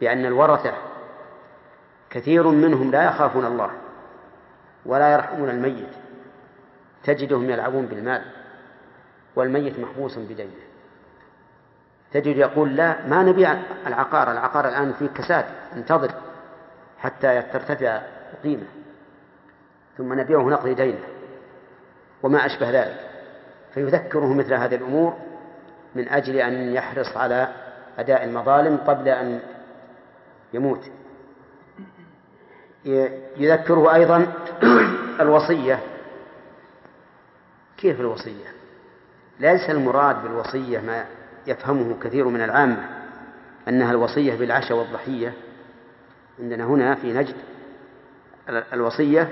بأن الورثة كثير منهم لا يخافون الله ولا يرحمون الميت. تجدهم يلعبون بالمال والميت محبوس بدينه. تجد يقول لا ما نبيع العقار العقار الآن فيه كساد انتظر حتى ترتفع قيمة ثم نبيعه نقضي دينه وما أشبه ذلك. فيذكره مثل هذه الأمور من أجل أن يحرص على أداء المظالم قبل أن يموت. يذكره أيضا *clears throat* الوصية كيف الوصية؟ ليس المراد بالوصية ما يفهمه كثير من العامة أنها الوصية بالعشاء والضحية. عندنا هنا في نجد الوصية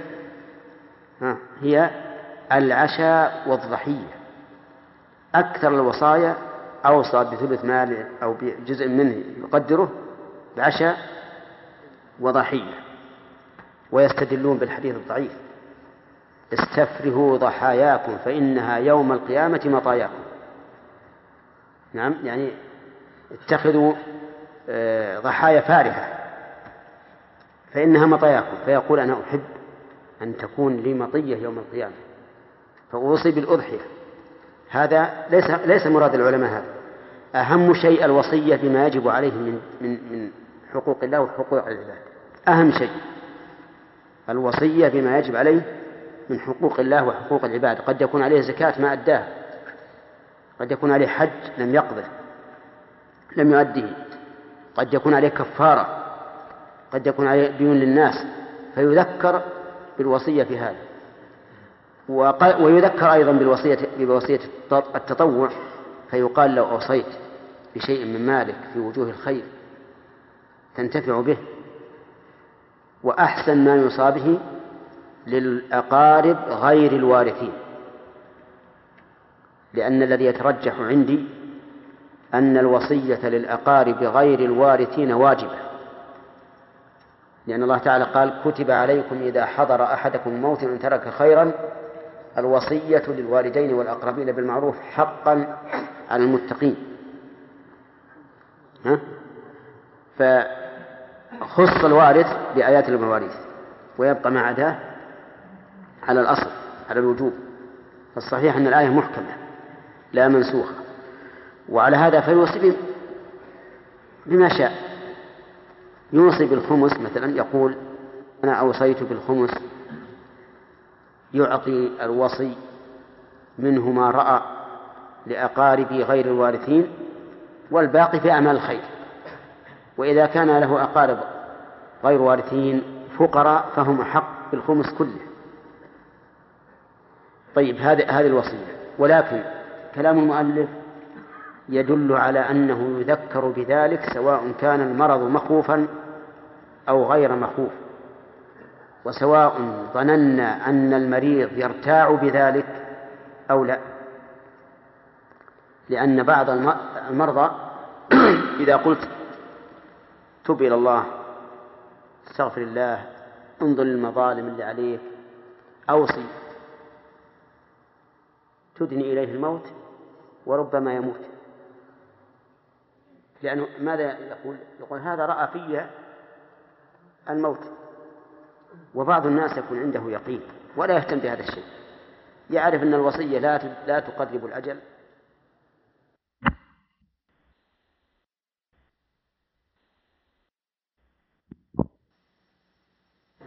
هي العشاء والضحية. أكثر الوصايا أوصى بثلث مال أو بجزء منه يقدره بعشاء وضحية ويستدلون بالحديث الضعيف. استفرهوا ضحاياكم فإنها يوم القيامة مطاياكم. نعم يعني اتخذوا ضحايا فارهة فإنها مطاياكم فيقول أنا أحب أن تكون لي مطية يوم القيامة فأوصي بالأضحية. هذا ليس ليس مراد العلماء هذا. أهم شيء الوصية بما يجب عليه من من من حقوق الله وحقوق العباد. أهم شيء الوصية بما يجب عليه من حقوق الله وحقوق العباد. قد يكون عليه زكاة ما أداه. قد يكون عليه حج لم يقضه لم يؤده. قد يكون عليه كفارة قد يكون عليه ديون للناس. فيذكر بالوصية في هذا. ويذكر أيضا بالوصية بوصية التطوع. فيقال لو أوصيت بشيء من مالك في وجوه الخير تنتفع به. وأحسن ما يوصى به للأقارب غير الوارثين. لأن الذي يترجح عندي أن الوصية للأقارب غير الوارثين واجبة. لأن الله تعالى قال كتب عليكم إذا حضر أحدكم الموت أن ترك خيرا الوصية للوالدين والأقربين بالمعروف حقا على المتقين. ها؟ فخص الوارث بآيات المواريث ويبقى ما عداه على الأصل على الوجوب. فالصحيح أن الآية محكمة لا منسوخة. وعلى هذا فيوصي بما شاء. يوصي بالخمس مثلا يقول أنا أوصيت بالخمس يعطي الوصي منه ما رأى لأقاربي غير الوارثين والباقي في أعمال الخير. وإذا كان له أقارب غير وارثين فقراء فهم أحق بالخمس كله. طيب هذه هذه الوصية. ولكن كلام المؤلف يدل على أنه يذكر بذلك سواء كان المرض مخوفا أو غير مخوف. وسواء ظننا أن المريض يرتاع بذلك أو لا. لأن بعض المرضى *coughs* إذا قلت تب إلى الله استغفر الله انظر للمظالم اللي عليك أوصي تدني إليه الموت وربما يموت. لأنه ماذا يقول؟ يقول هذا رأى في الموت. وبعض الناس يكون عنده يقين ولا يهتم بهذا الشيء. يعرف أن الوصية لا لا تقرب الأجل.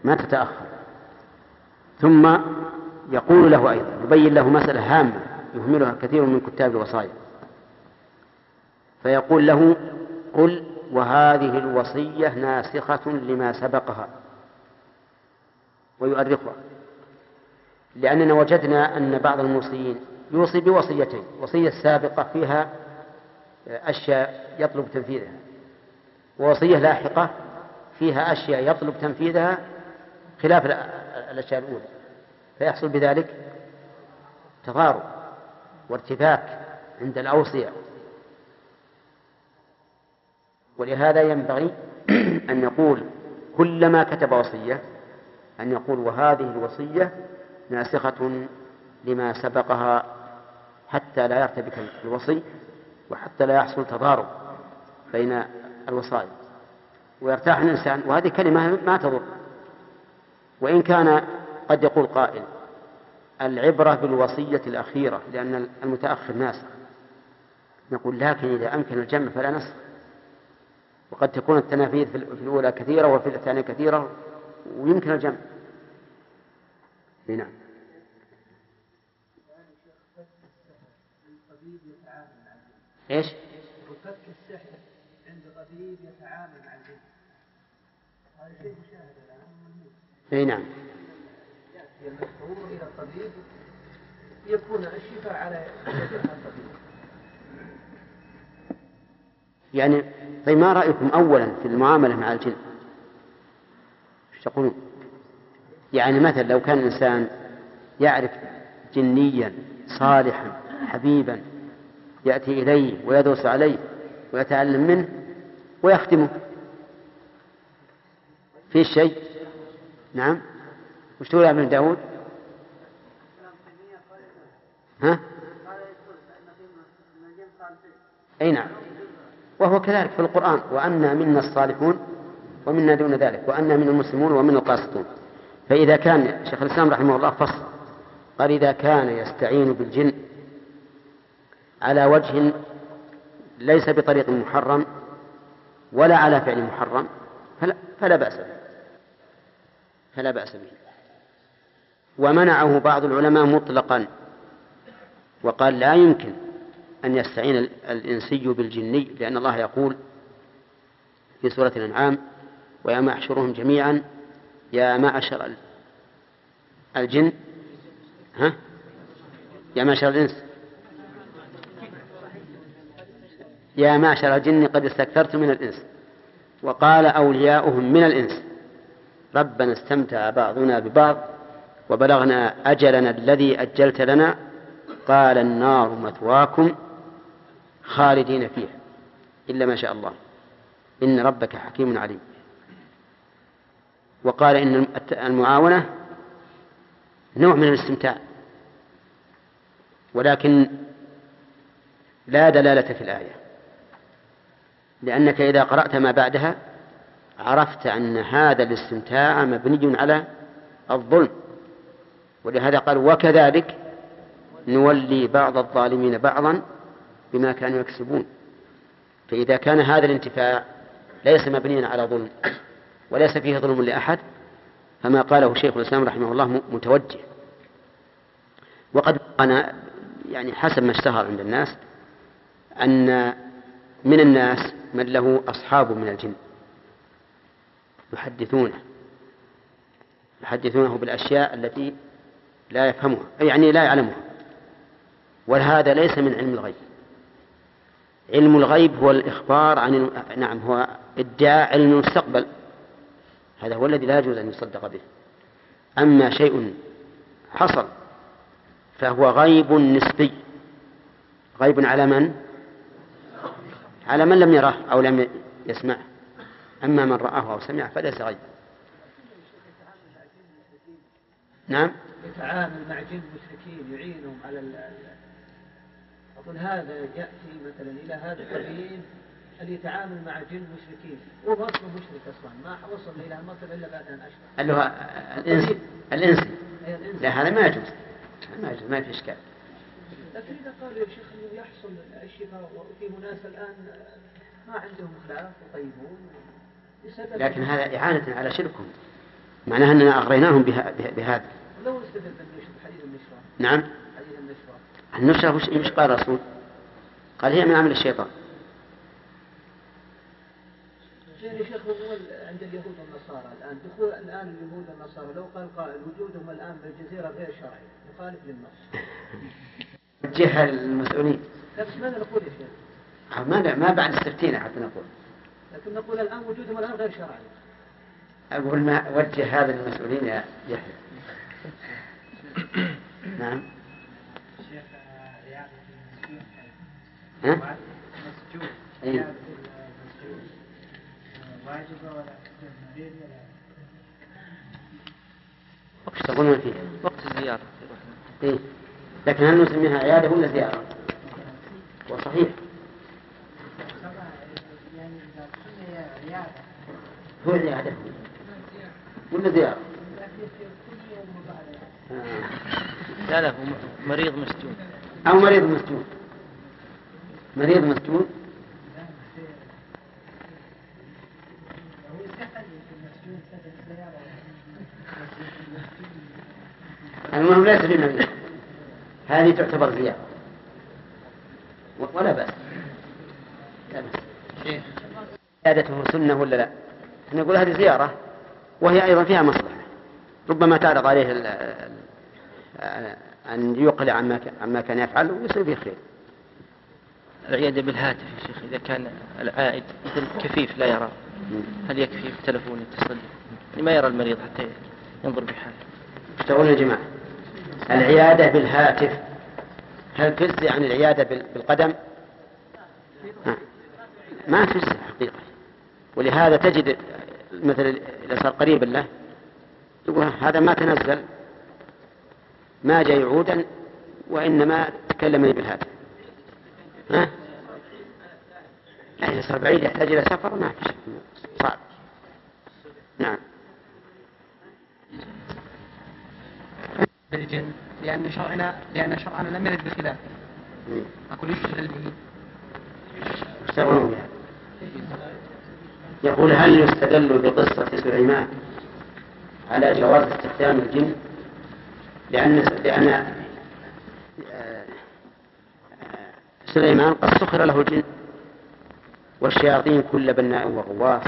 ما تتأخر. ثم يقول له أيضا يبين له مسألة هامة يهملها كثير من كتاب الوصايا. فيقول له قل وهذه الوصية ناسخة لما سبقها. ويؤرخها لأننا وجدنا أن بعض الموصيين يوصي بوصيتين وصية سابقة فيها أشياء يطلب تنفيذها ووصية لاحقة فيها أشياء يطلب تنفيذها خلاف الأشياء الأولى. فيحصل بذلك تضارب وارتباك عند الأوصية ولهذا ينبغي *clears throat* أن يقول كلما كتب وصية أن يقول وهذه الوصية ناسخة لما سبقها حتى لا يرتبك الوصي وحتى لا يحصل تضارب بين الوصايا. ويرتاح الإنسان وهذه كلمة ما تضر. وإن كان قد يقول قائل العبرة بالوصية الأخيرة لأن المتأخر ناسخ. نقول لكن إذا أمكن الجمع فلا نسخ. وقد تكون التنافيذ في الأولى كثيرة وفي الثانية كثيرة ويمكن الجمع. نعم. إيش؟ وفك السحر عند طبيب يتعامل مع الجن هذا شيء مشاهد الان إي نعم. إلى الطبيب يكون الشفاء على الطبيب. يعني طيب ما رأيكم أولا في المعاملة مع الجن؟ إيش تقولون؟ يعني مثلا لو كان الإنسان يعرف جنيا صالحا حبيبا يأتي إليه ويدرس عليه ويتعلم منه ويختمه. في شيء؟ نعم. وش تقول يا ابن داود ها؟ أي نعم. وهو كذلك في القرآن وأنا منا الصالحون ومنا دون ذلك وأنا من المسلمون ومن القاسطون. فإذا كان شيخ الإسلام رحمه الله فصل قال إذا كان يستعين بالجن على وجه ليس بطريق محرم ولا على فعل محرم فلا, فلا بأس به. فلا بأس به. ومنعه بعض العلماء مطلقا. وقال لا يمكن أن يستعين الإنسي بالجني لأن الله يقول في سورة الأنعام ويوم يحشرهم جميعا يا معشر الجن. ها؟ يا معشر الإنس. يا معشر الجن قد استكثرت من الإنس وقال أولياؤهم من الإنس ربنا استمتع بعضنا ببعض وبلغنا أجلنا الذي أجلت لنا قال النار مثواكم خالدين فيها إلا ما شاء الله. إن ربك حكيم عليم. وقال إن المعاونة نوع من الاستمتاع ولكن لا دلالة في الآية لأنك إذا قرأت ما بعدها عرفت أن هذا الاستمتاع مبني على الظلم. ولهذا قال وكذلك نولي بعض الظالمين بعضا بما كانوا يكسبون. فإذا كان هذا الانتفاع ليس مبنيا على ظلم وليس فيه ظلم لأحد فما قاله شيخ الإسلام رحمه الله متوجه. وقد أنا يعني حسب ما اشتهر عند الناس أن من الناس من له أصحاب من الجن يحدثونه يحدثونه بالأشياء التي لا يفهمها يعني لا يعلمها. وهذا ليس من علم الغيب. علم الغيب هو الإخبار عن نعم هو إدعاء علم المستقبل هذا هو الذي لا يجوز أن يصدق به. أما شيء حصل فهو غيب نسبي. غيب على من؟ على من لم يره أو لم يسمعه. أما من رآه أو سمعه فليس غيب. نعم؟ يتعامل مع جن مشركين يعينهم على أقول هذا يأتي مثلا إلى هذا الطبيب اللي يتعامل مع جن مشركين. هو ما اصله مشرك أصلا ما وصل إلى المرتبه إلا بعد أن أشرك. اللي هو الإنس الإنسي أي الإنس. لا هذا ما يجوز. ما يجوز ما في إشكال. لكن إذا قالوا يا شيخ إنه يحصل الشفاء وفي ناس الآن ما عندهم خلاف وطيبون. لكن هذا إعانة على شركهم. معناها أننا أغريناهم بها بها- بهذا. لو استدل النشرة. نعم. حديث النشرة. النشرة وش وش قال الرسول؟ قال هي من عمل الشيطان. يعني يا شيخ هو عند اليهود والنصارى الآن؟ دخول الآن اليهود والنصارى. لو قال قائل وجودهم الآن بالجزيرة غير شرعي مخالف للنص. وجهها للمسؤولين بس ماذا نقول يا شيخ؟ ما ما بعد استفتينا حتى نقول. لكن نقول الآن وجودهم الآن غير شرعي أقول ما وجه هذا للمسؤولين يا يحيى. *coughs* نعم شيخ رياضة المسجون ها؟ مسجون إيه. رياضة المسجون واجبة ولا مريض ولا وش تقولون فيها؟ وقت الزيارة إيه؟ لكن هل نسميها عيادة ولا زيارة؟ وصحيح طبعا يعني هو العيادة ولا زيارة؟ لكن في كل يوم وبعد م- مريض مسجون. أو مريض مسجون. مريض مسجون. المهم ليس في مريض هذه تعتبر زيارة. ولا بأس. لا بأس. عيادته سنة ولا لا؟ نقول هذه زيارة وهي أيضا فيها مصلحة. ربما تعرض عليه أن يقلع عما عما كان يفعل ويصير فيه خير. العيادة بالهاتف يا شيخ إذا كان العائد مثل كفيف لا يرى هل يكفي في التلفون يتصل؟ ما يرى المريض حتى ينظر بحاله. إيش تقولون يا جماعة؟ العيادة بالهاتف هل تجزي عن العيادة بال- بالقدم؟ ما تجزي حقيقة. ولهذا تجد مثل إذا صار قريبا له يقول هذا ما تنزل. ما جاء يعودا وإنما تكلمني بالهاتف ها؟ لا إذا صار بعيد يحتاج إلى سفر ما في شيء صعب. نعم. بالجن لأن شرعنا لأن شرعنا لم يرد بخلاف. أقول يستدل به؟ يشتغلون يقول هل يستدل بقصة سليمان على جواز استخدام الجن؟ لأن لأن آه، سليمان قد سخر له الجن والشياطين كل بناء وغواص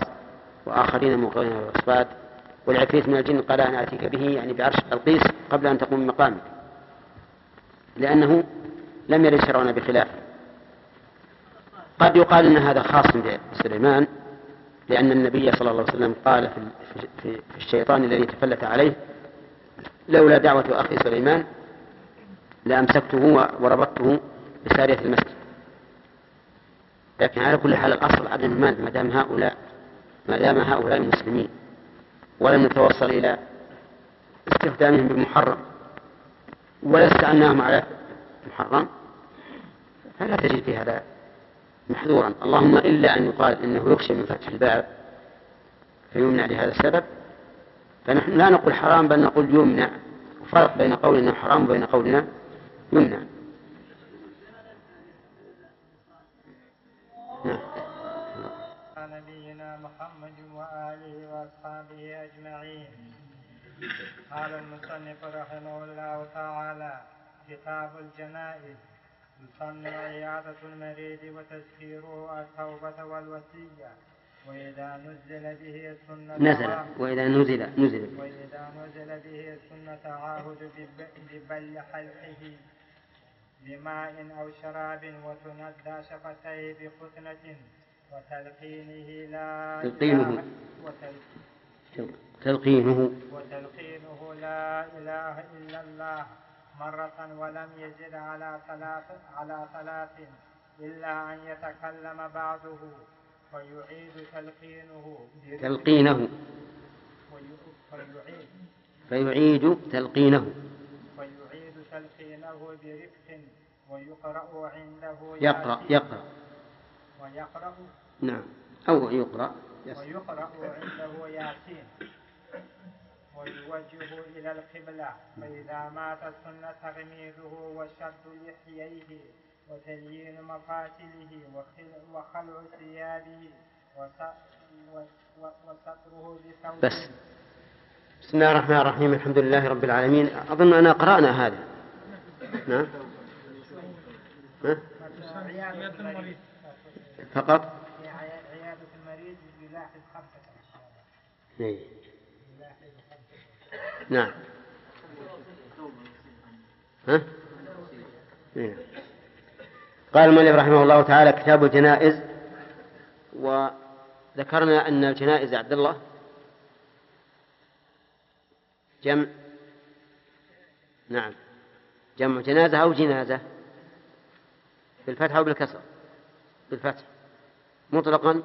وآخرين مقرنين والأصفاد والعفريت من الجن قال أنا آتيك به يعني بعرش القيس قبل أن تقوم مقامك لأنه لم يرد شرعنا بخلافه قد يقال إن هذا خاص بسليمان لأن النبي صلى الله عليه وسلم قال في الشيطان الذي تفلت عليه لولا دعوة أخي سليمان لأمسكته وربطته بسارية المسجد. لكن على كل حال الأصل عدم المال ما دام هؤلاء ما دام هؤلاء مسلمين ولم نتوصل إلى استخدامهم بالمحرم. ولا استعناهم على محرم فلا تجد في هذا محذورا. اللهم إلا أن يقال إنه يخشى من فتح الباب فيمنع لهذا السبب. فنحن لا نقول حرام بل نقول يمنع وفرق بين قولنا حرام وبين قولنا يمنع نعم. نبينا محمد وآله وأصحابه أجمعين قال المصنف رحمه الله تعالى كتاب الجنائز يسن عيادة المريض وتذكيره التوبة والوصية وإذا نزل به السنة نزل وإذا نزل نزل. وإذا نزل به السنة تعاهد بب- ببل حلقه بماء أو شراب وتندى شفتيه بفتنة وتلقينه لا تلقينه. تلقينه. وتلقينه لا إله إلا الله مرة ولم يزد على ثلاث على ثلاث إلا أن يتكلم بعده. ويعيد تلقينه. تلقينه ويعيد فيعيد تلقينه. ويعيد تلقينه برفق ويقرأ عنده يقرأ يقرأ. ويقرأ. نعم. أو يقرأ يس. ويقرأ عنده ياسين. ويوجه إلى القبلة. فإذا مات سن تغميده وشد لحييه. وتليين مفاتله وخل- وخلع ثيابه وستره بثوبه. بس. بسم الله الرحمن الرحيم. الحمد لله رب العالمين. أظن أنا قرأنا هذا. نعم. فقط؟ عيادة المريض يلاحظ خمسة نعم. ها؟ إيه. قال المؤلف رحمه الله تعالى كتاب الجنائز. وذكرنا أن الجنائز عبد الله جمع نعم جمع جنازة أو جنازة. بالفتح أو بالكسر. بالفتح. مطلقا.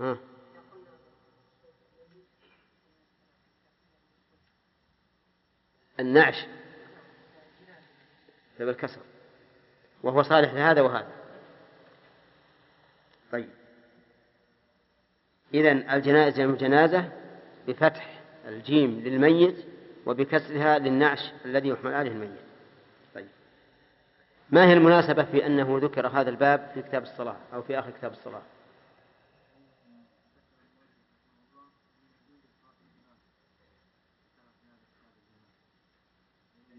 ها. النعش. بالكسر. وهو صالح لهذا وهذا. طيب. إذن الجنائز جمع جنازة بفتح الجيم للميت وبكسرها للنعش الذي يحمل عليه الميت. طيب. ما هي المناسبة في أنه ذكر هذا الباب في كتاب الصلاة أو في آخر كتاب الصلاة؟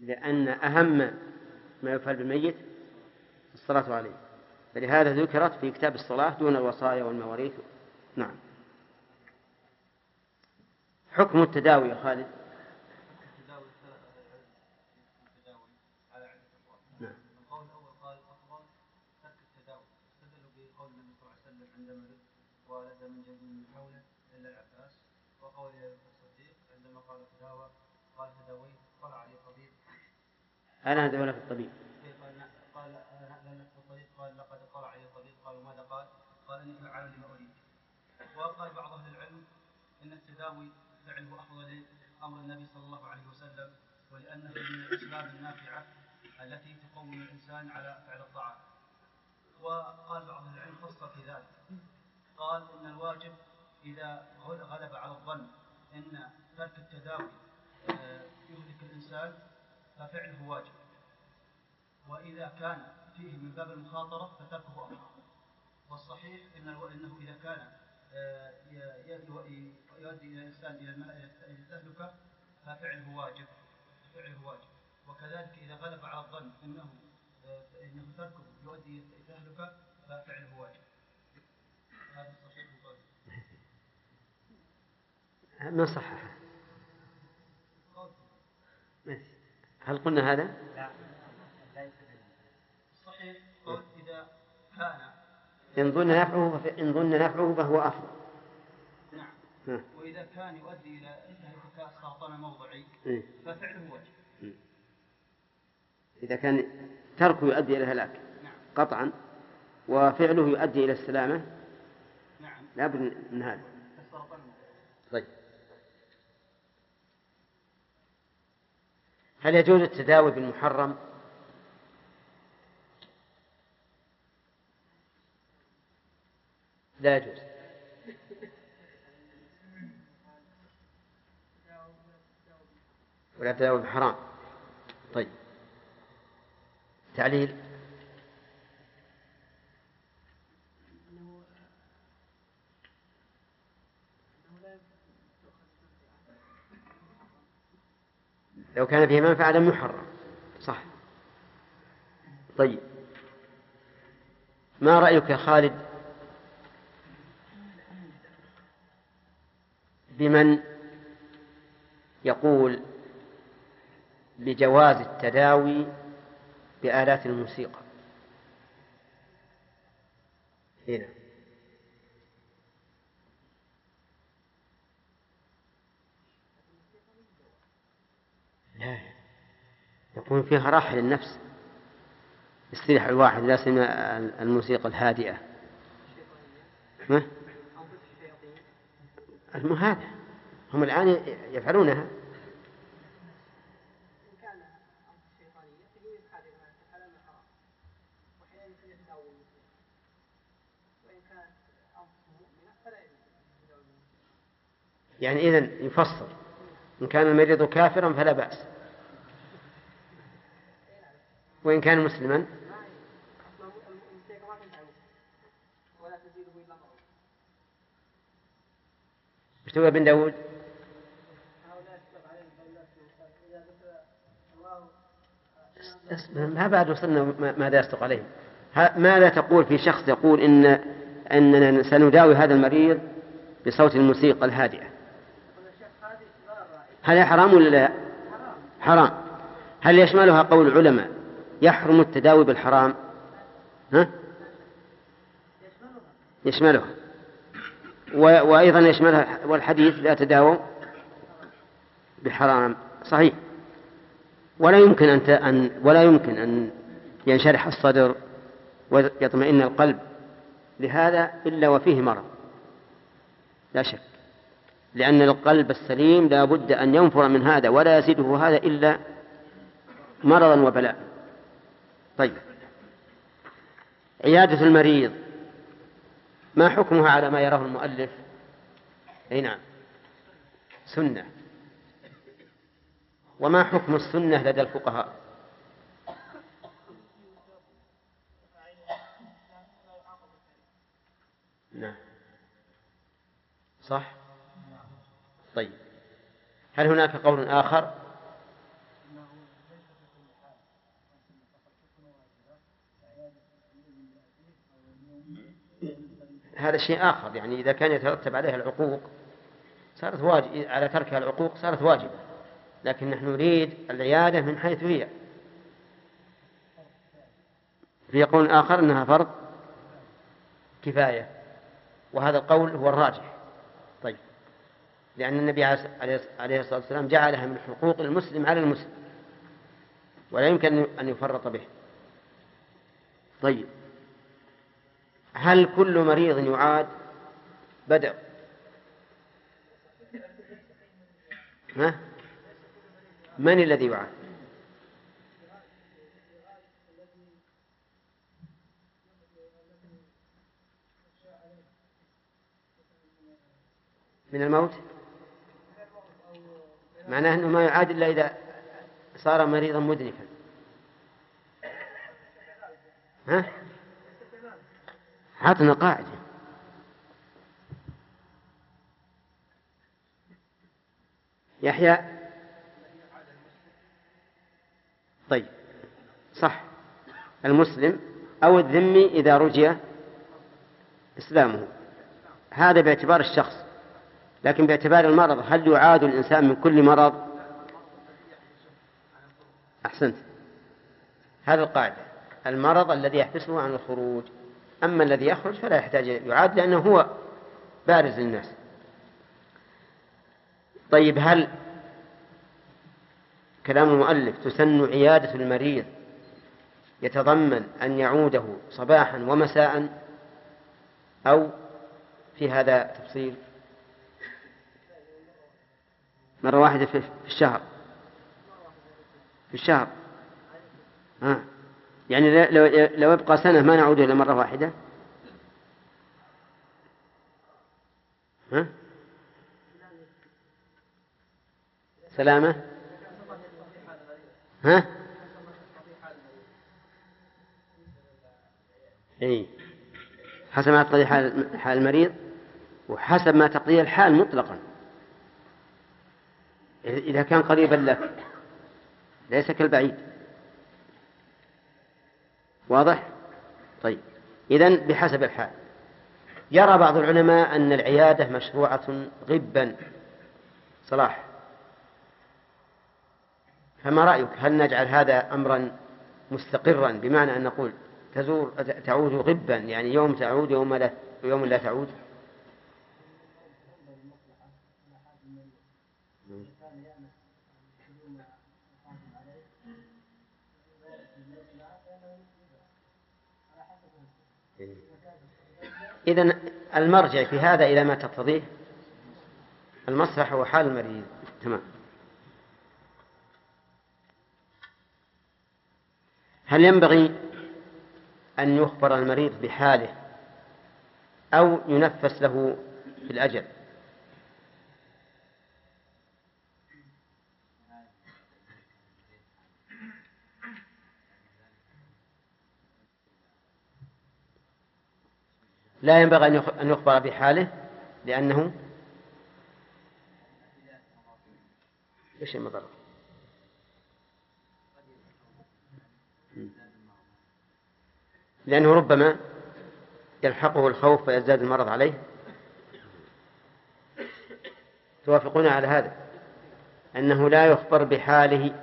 لأن أهم ما يفعل بالميت الصلاة عليه. فلهذا ذكرت في كتاب الصلاة دون الوصايا والمواريث. نعم. حكم التداوي يا خالد. أنا هذا في الطبيب قال نعم. قال آه، لم يكن الطبيب قال لقد طلع علي طبيب قال وماذا قال؟ قال اني فعل لما أريد. وقال بعض أهل العلم إن التداوي فعله أفضل لامر النبي صلى الله عليه وسلم ولأنه من الأسباب النافعة التي تقوم الإنسان على فعل الطاعات. وقال بعض أهل العلم فصل في ذلك. قال إن الواجب غل- غلب على الظن إن ترك التداوي آه، يهلك الإنسان ففعله واجب. وإذا كان فيه من باب المخاطرة فتركه أمر والصحيح إن الو- إنه إذا كان آه، يؤدي إلى الم- إلى التهلكة ففعله واجب فعله واجب. وكذلك إذا غلب على الظن أنه آه، أنه تركه يؤدي إلى التهلكة ففعله واجب. هذا الصحيح من قوله. من صحح قول هل قلنا هذا؟ لا ليس الصحيح قول إذا كان إن ظن نفعه. إن ظن نفعه فهو أفضل. نعم. ها. وإذا كان يؤدي إلى تهلكة سرطان موضعي إيه. ففعله واجب إذا كان تركه يؤدي إلى الهلاك نعم. قطعا وفعله يؤدي إلى السلامة نعم. لابد من هذا. طيب. هل يجوز التداوي بالمحرم؟ لا يجوز. ولا التداوي بحرام طيب. تعليل. لو كان فيه منفعة لم يحرم. صح. طيب. ما رأيك يا خالد بمن يقول بجواز التداوي بآلات الموسيقى. هنا. لا. يكون فيها راحة للنفس. يستريح الواحد لا سيما الموسيقى الهادئة. ما؟ المهادة هم الآن يفعلونها. يعني إذن يفصل. إن كان المريض كافرا فلا بأس. وإن كان مسلما تقول ابن داود. ما بعد وصلنا ما- ماذا يصدق عليه ماذا تقول في شخص يقول إن أننا سنداوي هذا المريض بصوت الموسيقى الهادئة؟ هل هي حرام ولا لا؟ حرام. هل يشملها قول العلماء يحرم التداوي بالحرام ها؟ يشملها. وأيضا يشملها والحديث لا تداووا بحرام. صحيح. ولا يمكن أن. أن ولا يمكن أن ينشرح الصدر ويطمئن القلب لهذا إلا وفيه مرض. لا شك. لأن القلب السليم لا بد أن ينفر من هذا ولا يزيده هذا إلا مرضا وبلاء. طيب. عيادة المريض. ما حكمها على ما يراه المؤلف؟ أي نعم. سنة. وما حكم السنة لدى الفقهاء؟ نعم. صح؟ طيب. هل هناك قول آخر؟ هذا شيء آخر يعني إذا كان يترتب عليها العقوق صارت واجب على تركها العقوق صارت واجبة لكن نحن نريد العيادة من حيث هي. في قول آخر أنها فرض كفاية وهذا القول هو الراجح. طيب لأن النبي عليه الصلاة والسلام جعلها من حقوق المسلم على المسلم ولا يمكن أن يفرط به. طيب هل كل مريض يعاد؟ بدأ ها؟ من الذي يعاد؟ من الموت؟ معناه أنه ما يعاد إلا إذا صار مريضا مدركا. ها؟ عطنا قاعدة. يحيى. طيب. صح. المسلم أو الذمي إذا رجي إسلامه. هذا باعتبار الشخص. لكن باعتبار المرض هل يعاد الإنسان من كل مرض؟ أحسنت. هذا القاعدة. المرض الذي يحبسه عن الخروج. أما الذي يخرج فلا يحتاج يعاد لأنه هو بارز للناس. طيب هل كلام المؤلف تسن عيادة المريض يتضمن أن يعوده صباحا ومساء أو في هذا تفصيل؟ مرة واحدة في الشهر. في الشهر. ها يعني لو لو يبقى سنة ما نعود إلى مرة واحدة؟ ها؟ سلامة؟ ها؟ إي. حسب ما تقضي حال حال المريض وحسب ما تقضي الحال مطلقا. إذا كان قريبا لك ليس كالبعيد. واضح؟ طيب. إذن بحسب الحال. يرى بعض العلماء أن العيادة مشروعة غبا. صلاح. فما رأيك؟ هل نجعل هذا أمرا مستقرا؟ بمعنى أن نقول تزور تعود غبا يعني يوم تعود يوم لا يوم لا تعود؟ إذا المرجع في هذا إلى ما تقتضيه؟ المصلحة وحال المريض. تمام. هل ينبغي أن يخبر المريض بحاله أو ينفس له في لا ينبغي أن يخ- أن يخبر بحاله لأنه إيش المضرة؟ لأنه ربما يلحقه الخوف فيزداد المرض عليه. توافقون على هذا؟ أنه لا يخبر بحاله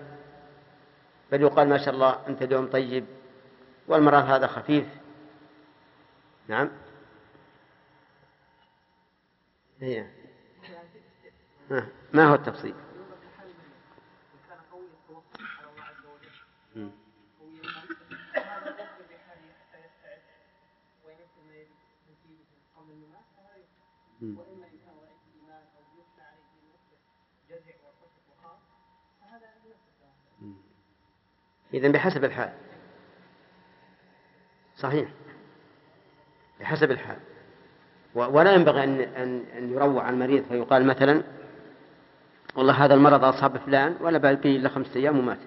بل يقال ما شاء الله أنت اليوم طيب والمرض هذا خفيف. نعم. هي ها، ما هو التفصيل. إذن بحسب الحال. صحيح. بحسب الحال. ولا ينبغي أن أن أن يروع المريض فيقال مثلا والله هذا المرض أصاب فلان ولا باقي إلا خمسة أيام ومات.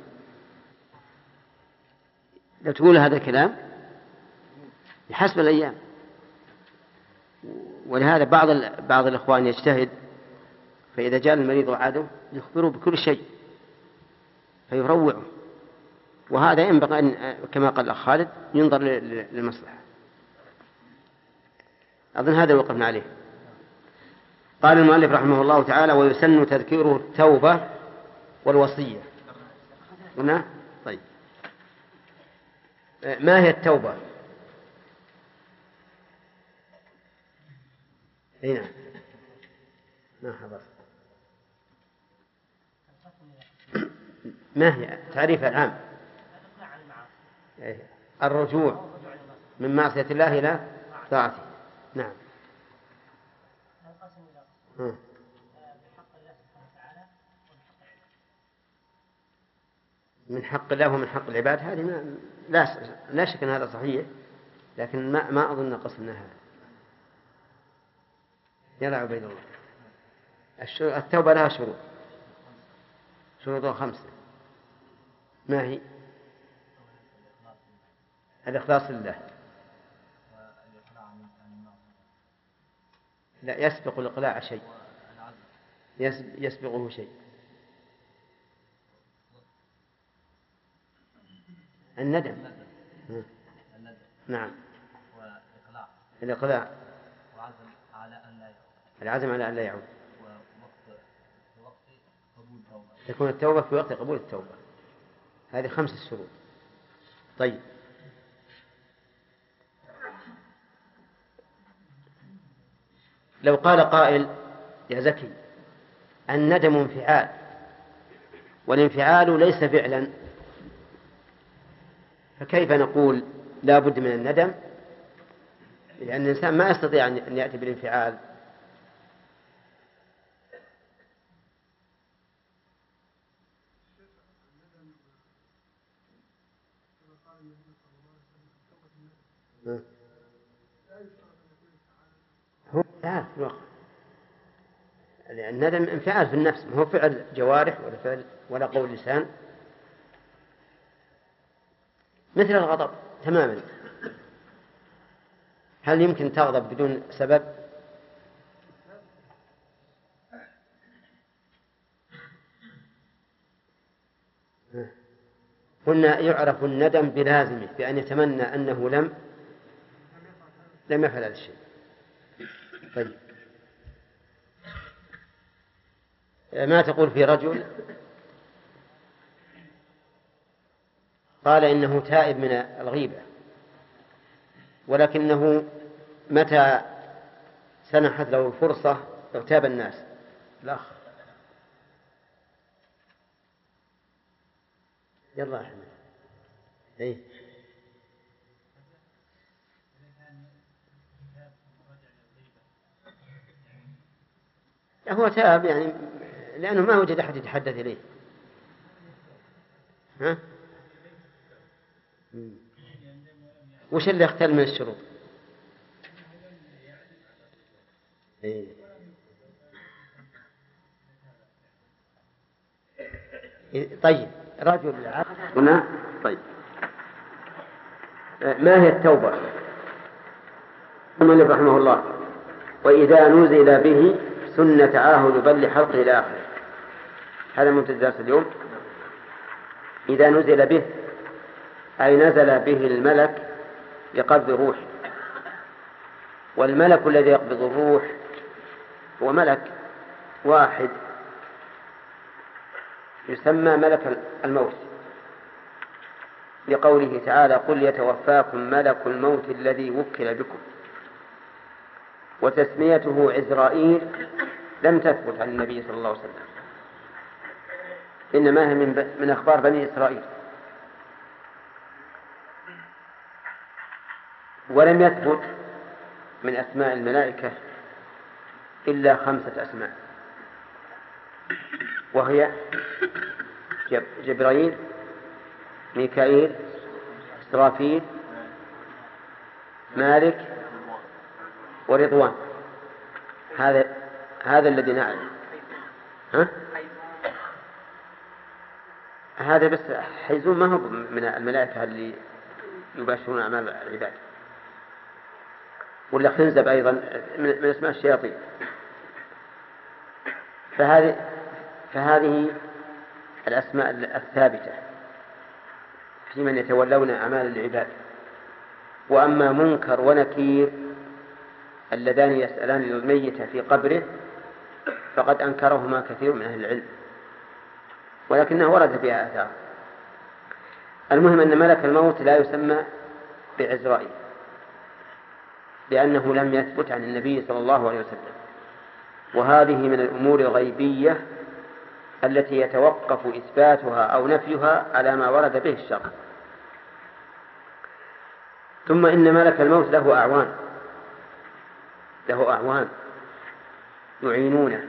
لو تقول هذا الكلام بحسب الأيام. ولهذا بعض بعض الإخوان يجتهد فإذا جاء المريض وعاده يخبره بكل شيء فيروعه. وهذا ينبغي أن كما قال الأخ خالد ينظر للمصلحة. أظن هذا وقفنا عليه. قال المؤلف رحمه الله تعالى ويسن تذكيره التوبة والوصية. هنا طيب. آه، ما هي التوبة؟ هنا ما حضر ما هي؟ تعريفها العام. إيه. الرجوع من معصية الله إلى طاعته. نعم. ها. من حق الله ومن حق العباد هذه ما لا لا شك إن هذا صحيح لكن ما ما أظن قصدنا هذا. يلا عبيد الله. التوبة لها شروط. شروطها خمسة. ما هي؟ الإخلاص لله. لا يسبق الإقلاع شيء. يسب- يسبقه شيء. الندم. ها. نعم. وإقلاع الإقلاع. وعزم على أن لا يعود العزم على أن لا يعود. تكون التوبة في وقت قبول التوبة. هذه خمسة شروط. طيب. لو قال قائل يا زكي الندم انفعال والانفعال ليس فعلا. فكيف نقول لا بد من الندم؟ لأن الإنسان ما يستطيع أن يأتي بالانفعال ها. هو انفعال في الواقع الندم انفعال في النفس ما هو فعل جوارح ولا فعل ولا قول لسان. مثل الغضب تماما. هل يمكن تغضب بدون سبب؟ قلنا يعرف الندم بلازمه بأن يتمنى أنه لم لم يفعل هذا الشيء. طيب. ما تقول في رجل؟ قال إنه تائب من الغيبة ولكنه متى سنحت له الفرصة اغتاب الناس. الأخ. يلا أحمد إيه؟ هو تاب يعني لأنه ما وجد أحد يتحدث إليه ها؟ وش اللي يختل من الشروط؟ إيه. طيب رجل عبد هنا طيب ما هي التوبة؟ المؤلف رحمه الله وإذا نزل به سنة تعاهد بل لحلقه إلى آخره. هذا منتج درس اليوم. إذا نزل به أي نزل به الملك لقبض روح. والملك الذي يقبض الروح هو ملك واحد. يسمى ملك الموت. لقوله تعالى قل يتوفاكم ملك الموت الذي وكل بكم. وتسميته عزرائيل لم تثبت عن النبي صلى الله عليه وسلم. إنما هي من, من أخبار بني إسرائيل. ولم يثبت من أسماء الملائكة إلا خمسة أسماء. وهي جبرائيل ميكائيل إسرافيل مالك ورضوان. هذا هذا الذي نعلم ها؟ هذا بس حيزون ما هو من الملائكة اللي يباشرون أعمال العباد. ولا خنزب أيضا من أسماء الشياطين. فهذه فهذه الأسماء الثابتة في من يتولون أعمال العباد. وأما منكر ونكير اللذان يسألان الميت في قبره فقد أنكرهما كثير من أهل العلم. ولكنه ورد فيها آثار. المهم أن ملك الموت لا يسمى بعزرائيل لأنه لم يثبت عن النبي صلى الله عليه وسلم. وهذه من الأمور الغيبية التي يتوقف إثباتها أو نفيها على ما ورد به الشرع. ثم إن ملك الموت له أعوان. له أعوان يعينونه.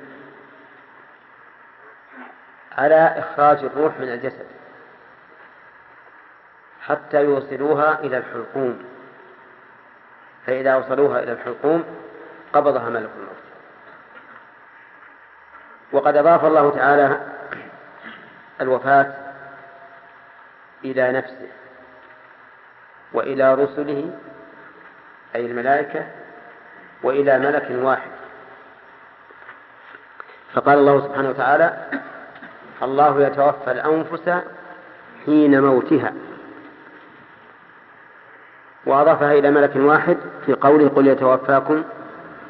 على إخراج الروح من الجسد حتى يوصلوها إلى الحلقوم. فإذا وصلوها إلى الحلقوم قبضها ملك الموت. وقد أضاف الله تعالى الوفاة إلى نفسه وإلى رسله أي الملائكة وإلى ملك واحد. فقال الله سبحانه وتعالى الله يتوفى الأنفس حين موتها. وأضافها إلى ملك واحد في قوله قل يتوفاكم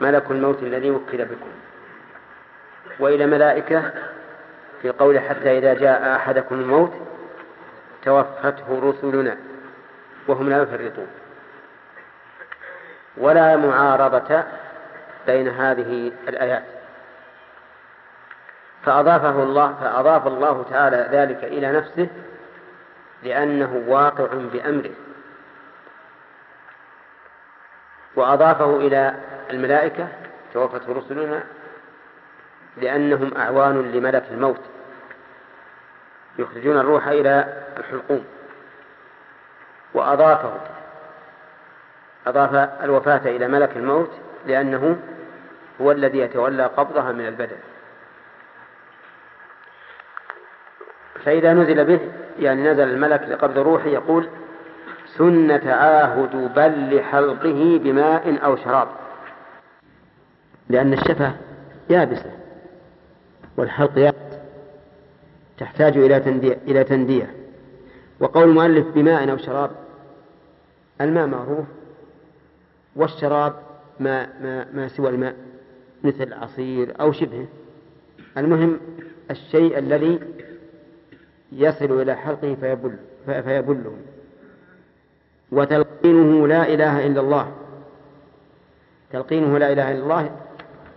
ملك الموت الذي وكل بكم. وإلى ملائكة في قوله حتى إذا جاء أحدكم الموت توفته رسلنا وهم لا يفرطون. ولا معارضة بين هذه الآيات. فأضافه الله فأضاف الله تعالى ذلك إلى نفسه لأنه واقع بأمره. وأضافه إلى الملائكة توفته رسلنا لأنهم أعوان لملك الموت. يخرجون الروح إلى الحلقوم. وأضافه أضاف الوفاة إلى ملك الموت لأنه هو الذي يتولى قبضها من البدن. فإذا نزل به يعني نزل الملك لقبض روحه يقول سن تعاهد بل لحلقه بماء أو شراب. لأن الشفة يابسة والحلق يابس تحتاج إلى تندية, إلى تندية وقول المؤلف بماء أو شراب. الماء معروف والشراب ما, ما, ما سوى الماء مثل عصير أو شبهه. المهم الشيء الذي يصل إلى حلقه فيبل فيبله. وتلقينه لا إله إلا الله. تلقينه لا إله إلا الله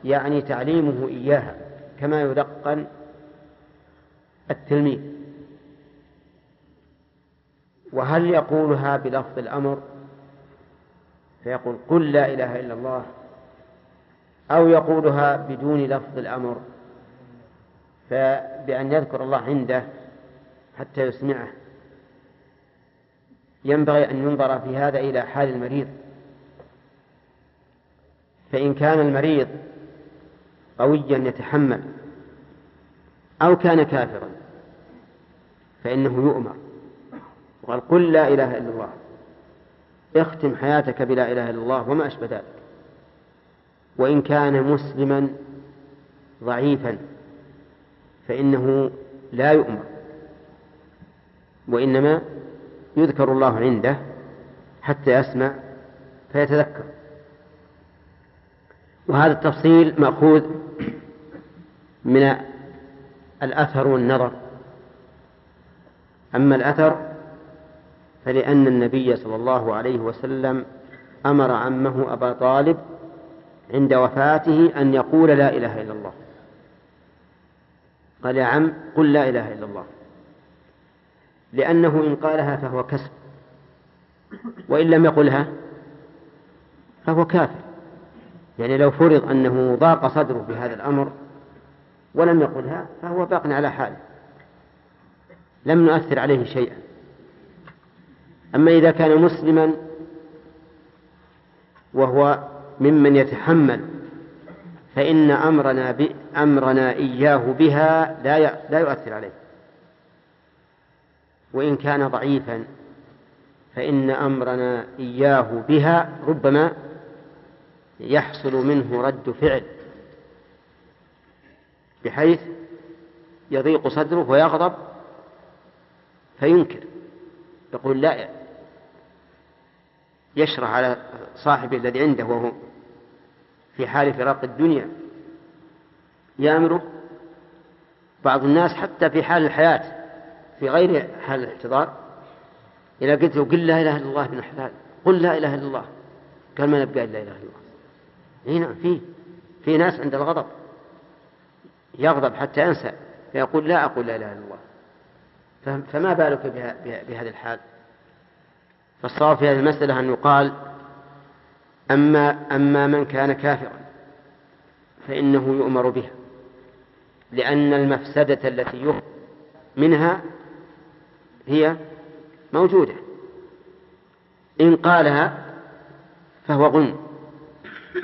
يعني تعليمه إياها كما يلقن التلميذ. وهل يقولها بلفظ الأمر؟ فيقول قل لا إله إلا الله أو يقولها بدون لفظ الأمر فبأن يذكر الله عنده حتى يسمعه. ينبغي أن ينظر في هذا إلى حال المريض. فإن كان المريض قويا يتحمل أو كان كافرا فإنه يؤمر. وقال قل لا إله إلا الله. اختم حياتك بلا إله إلا الله وما أشبه ذلك. وإن كان مسلما ضعيفا فإنه لا يؤمر وإنما يذكر الله عنده حتى يسمع فيتذكر. وهذا التفصيل مأخوذ من الأثر والنظر. أما الأثر فلأن النبي صلى الله عليه وسلم أمر عمه أبا طالب عند وفاته أن يقول لا إله إلا الله. قال يا عم قل لا إله إلا الله. لأنه إن قالها فهو كسب. وإن لم يقلها فهو كافر. يعني لو فرض أنه ضاق صدره بهذا الأمر ولم يقلها فهو باق على حاله. لم نؤثر عليه شيئا. أما إذا كان مسلما وهو ممن يتحمل فإن أمرنا أمرنا إياه بها لا لا يؤثر عليه. وإن كان ضعيفا فإن أمرنا إياه بها ربما يحصل منه رد فعل بحيث يضيق صدره ويغضب فينكر. يقول لا يشرح على صاحبه الذي عنده وهو في حال فراق الدنيا. يأمره بعض الناس حتى في حال الحياة في غير حال الاحتضار. إذا قلت له قل لا إله إلا الله من حلال قل لا إله إلا الله. قال ما نبقى إلا إله إلا الله. هنا في في ناس عند الغضب. يغضب حتى ينسى فيقول لا أقول لا إله إلا الله. فما بالك بهذه الحال؟ فالصواب في هذه المسألة أن يقال أما أما من كان كافرا فإنه يؤمر بها لأن المفسدة التي يخرج منها هي موجودة. إن قالها فهو غنم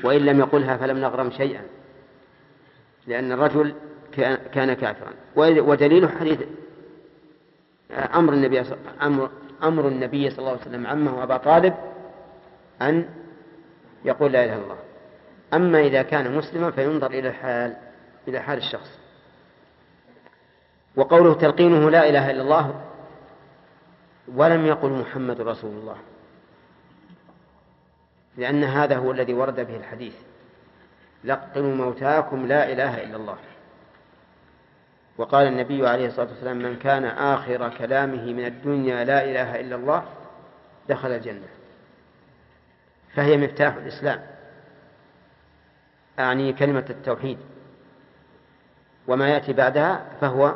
وإن لم يقلها فلم نغرم شيئا لأن الرجل كان كافرا. ودليل حديث أمر النبي أمر أمر النبي صلى الله عليه وسلم عمه أبا طالب أن يقول لا إله إلا الله. أما إذا كان مسلما فينظر إلى الحال إلى حال الشخص. وقوله تلقينه لا إله إلا الله ولم يقل محمد رسول الله. لأن هذا هو الذي ورد به الحديث. لقنوا موتاكم لا إله إلا الله. وقال النبي عليه الصلاة والسلام من كان آخر كلامه من الدنيا لا إله إلا الله دخل الجنة. فهي مفتاح الإسلام. أعني كلمة التوحيد. وما يأتي بعدها فهو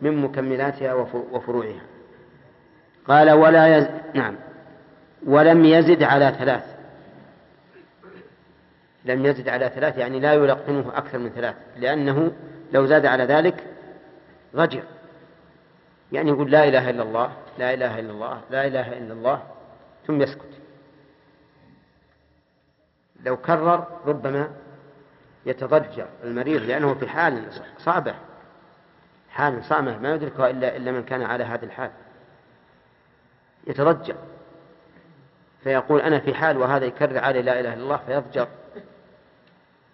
من مكملاتها وفروعها. قال ولا يز... نعم. ولم يزد على ثلاث. لم يزد على ثلاث يعني لا يلقنه أكثر من ثلاث لأنه لو زاد على ذلك ضجر يعني يقول لا إله إلا الله لا إله إلا الله لا إله إلا الله ثم يسكت. لو كرر ربما يتضجر المريض لأنه في حال صعبة حال صعبة ما يدركها إلا إلا من كان على هذه الحال. يتضجر. فيقول أنا في حال وهذا يكرر علي لا إله إلا الله فيضجر.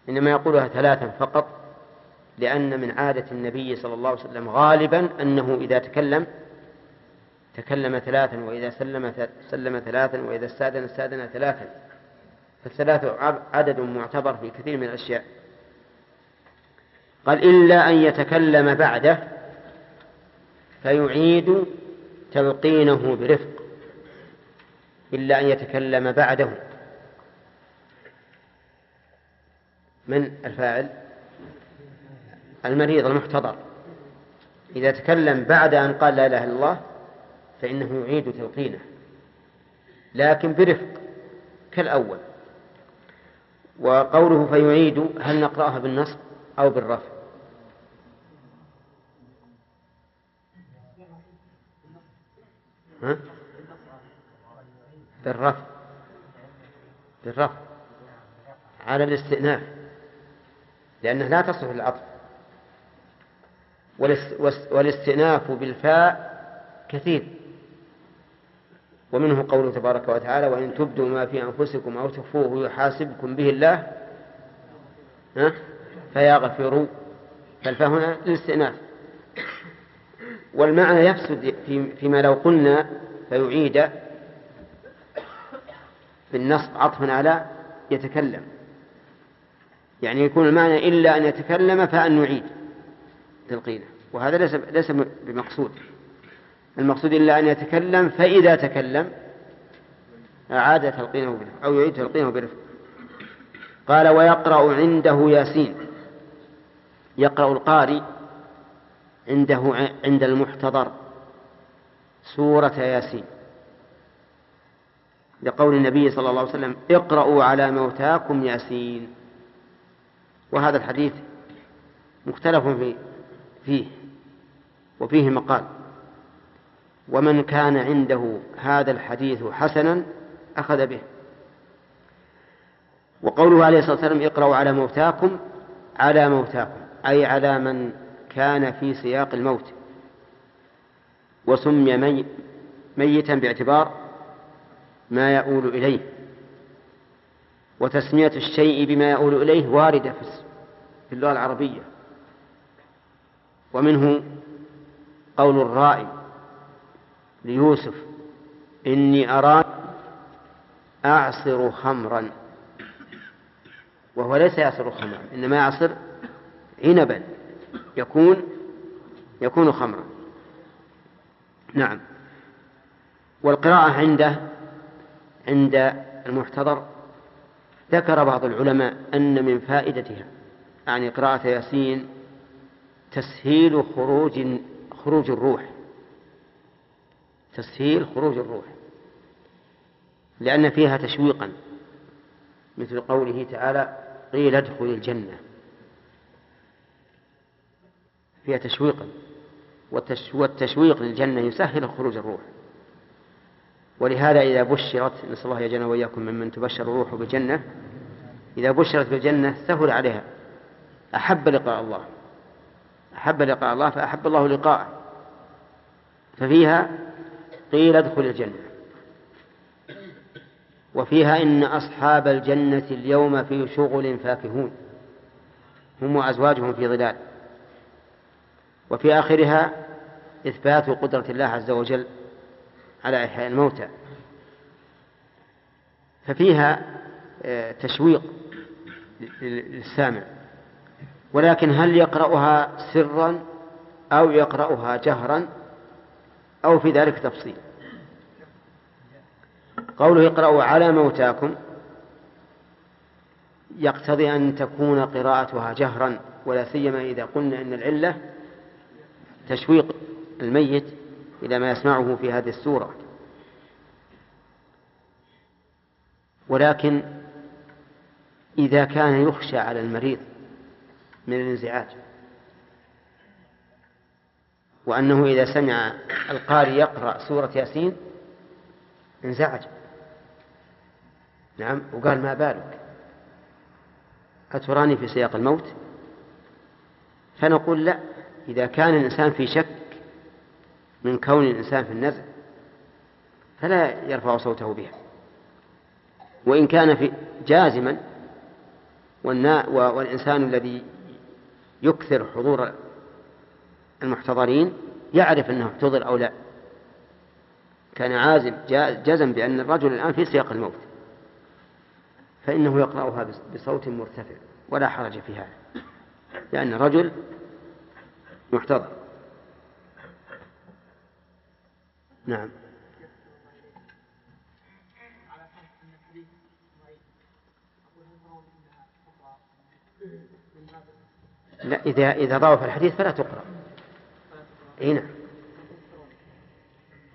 إنما يقولها ثلاثا فقط. لأن من عادة النبي صلى الله عليه وسلم غالبا أنه إذا تكلم تكلم ثلاثا وإذا سلم سلم ثلاثا وإذا استأذن استأذن ثلاثا. فالثلاث عدد معتبر في كثير من الأشياء. قال إلا أن يتكلم بعده فيعيد تلقينه برفق. إلا أن يتكلم بعده. من الفاعل؟ المريض المحتضر. إذا تكلم بعد أن قال لا إله إلا الله فإنه يعيد تلقينه. لكن برفق كالأول. وقوله فيعيد هل نقرأها بالنصب أو بالرفع؟ بالرفع. بالرفع. على الاستئناف. لأنه لا تصلح العطف والاستئناف بالفاء كثير. ومنه قوله تبارك وتعالى وإن تبدوا ما في أنفسكم أو تخفوه يحاسبكم به الله ها؟ فيغفر فالفاء هنا للاستئناف والمعنى يفسد في فيما لو قلنا فيعيد بالنصب عطفا على يتكلم. يعني يكون المعنى إلا أن يتكلم فأن نعيد تلقينه وهذا ليس ليس بمقصود. المقصود إلا أن يتكلم فإذا تكلم أعاد تلقينه برفق أو يعيد تلقينه برفق قال ويقرأ عنده ياسين. يقرأ القارئ عنده عند المحتضر سورة ياسين. لقول النبي صلى الله عليه وسلم اقرأوا على موتاكم ياسين. وهذا الحديث مختلف في فيه وفيه مقال. ومن كان عنده هذا الحديث حسنا أخذ به. وقوله عليه الصلاة والسلام اقرأوا على موتاكم على موتاكم أي على من كان في سياق الموت. وسمي مي ميتا باعتبار ما يؤول إليه. وتسمية الشيء بما يؤول إليه واردة في اللغة العربية. ومنه قول الرائي ليوسف إني أراني أعصر خمرا. وهو ليس يعصر خمرا إنما يعصر عنبا يكون يكون خمرا. نعم. والقراءة عنده عند المحتضر ذكر بعض العلماء أن من فائدتها يعني قراءة ياسين تسهيل خروج خروج الروح. تسهيل خروج الروح. لأن فيها تشويقا مثل قوله تعالى قيل ادخل الجنة. فيها تشويقا والتشويق للجنة يسهل خروج الروح. ولهذا إذا بشرت نسأل الله يجعلنا وإياكم ممن تبشر الروح بالجنة إذا بشرت بالجنة سهل عليها أحب لقاء الله. أحب لقاء الله فأحب الله لقاءه. ففيها قيل ادخل الجنة. وفيها إن أصحاب الجنة اليوم في شغل فاكهون. هم وأزواجهم في ظلال. وفي آخرها إثبات قدرة الله عز وجل على إحياء الموتى. ففيها آه، تشويق للسامع. ولكن هل يقرأها سرا أو يقرأها جهرا أو في ذلك تفصيل؟ قوله اقرأوا على موتاكم يقتضي أن تكون قراءتها جهرا ولا سيما إذا قلنا أن العلة تشويق الميت إلى ما يسمعه في هذه السورة. ولكن إذا كان يخشى على المريض من الانزعاج. وأنه إذا سمع القارئ يقرأ سورة ياسين انزعج. نعم وقال ما بالك؟ أتراني في سياق الموت؟ فنقول لا إذا كان الإنسان في شك من كون الإنسان في النزع فلا يرفع صوته بها. وإن كان في جازما والإنسان الذي يكثر حضور المحتضرين يعرف أنه احتضر أو لا. كان عازم جزم بأن الرجل الآن في سياق الموت. فإنه يقرأها بصوت مرتفع ولا حرج في هذا لأن الرجل محتضر. نعم. لا إذا إذا ضعف الحديث فلا تقرأ. إي نعم.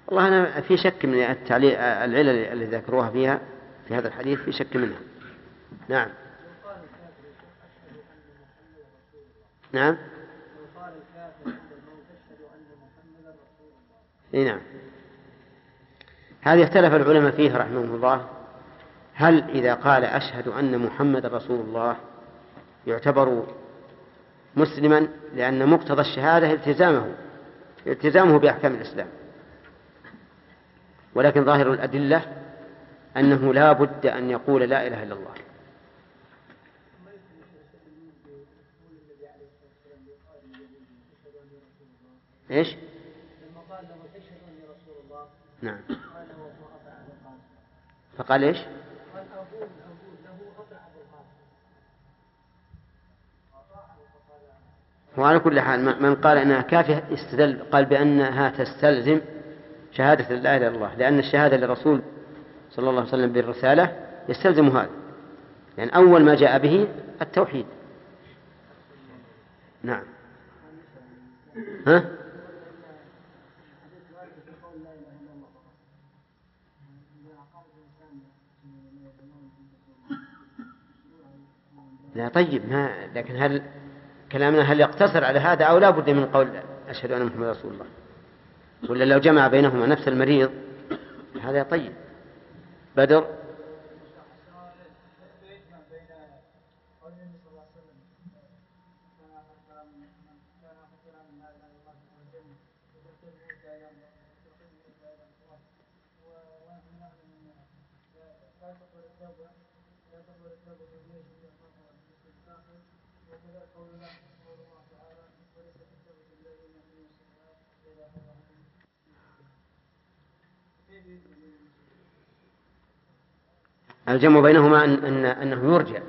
والله أنا في شك من التعليل العلل اللي ذكروها فيها في هذا الحديث في شك منها. نعم. نعم. إي نعم. هذه اختلف العلماء فيه رحمهم الله. هل إذا قال أشهد أن محمد رسول الله يعتبر مسلما لأن مقتضى الشهادة التزامه التزامه بأحكام الإسلام ولكن ظاهر الأدلة أنه لا بد أن يقول لا إله إلا الله إيش؟ نعم فقال إيش؟ وعلى كل حال من- قال إنها كافية استدل قال بأنها تستلزم شهادة لا إله إلا الله لأن الشهادة للرسول صلى الله عليه وسلم بالرسالة يستلزم هذا يعني أول ما جاء به التوحيد. نعم. ها؟ لا طيب ما لكن هل كلامنا هل يقتصر على هذا أو لا بد من قول أشهد أن محمد رسول الله؟ ولا لو جمع بينهما نفس المريض هذا طيب. بدر الجمع بينهما أن أن أنه يرجع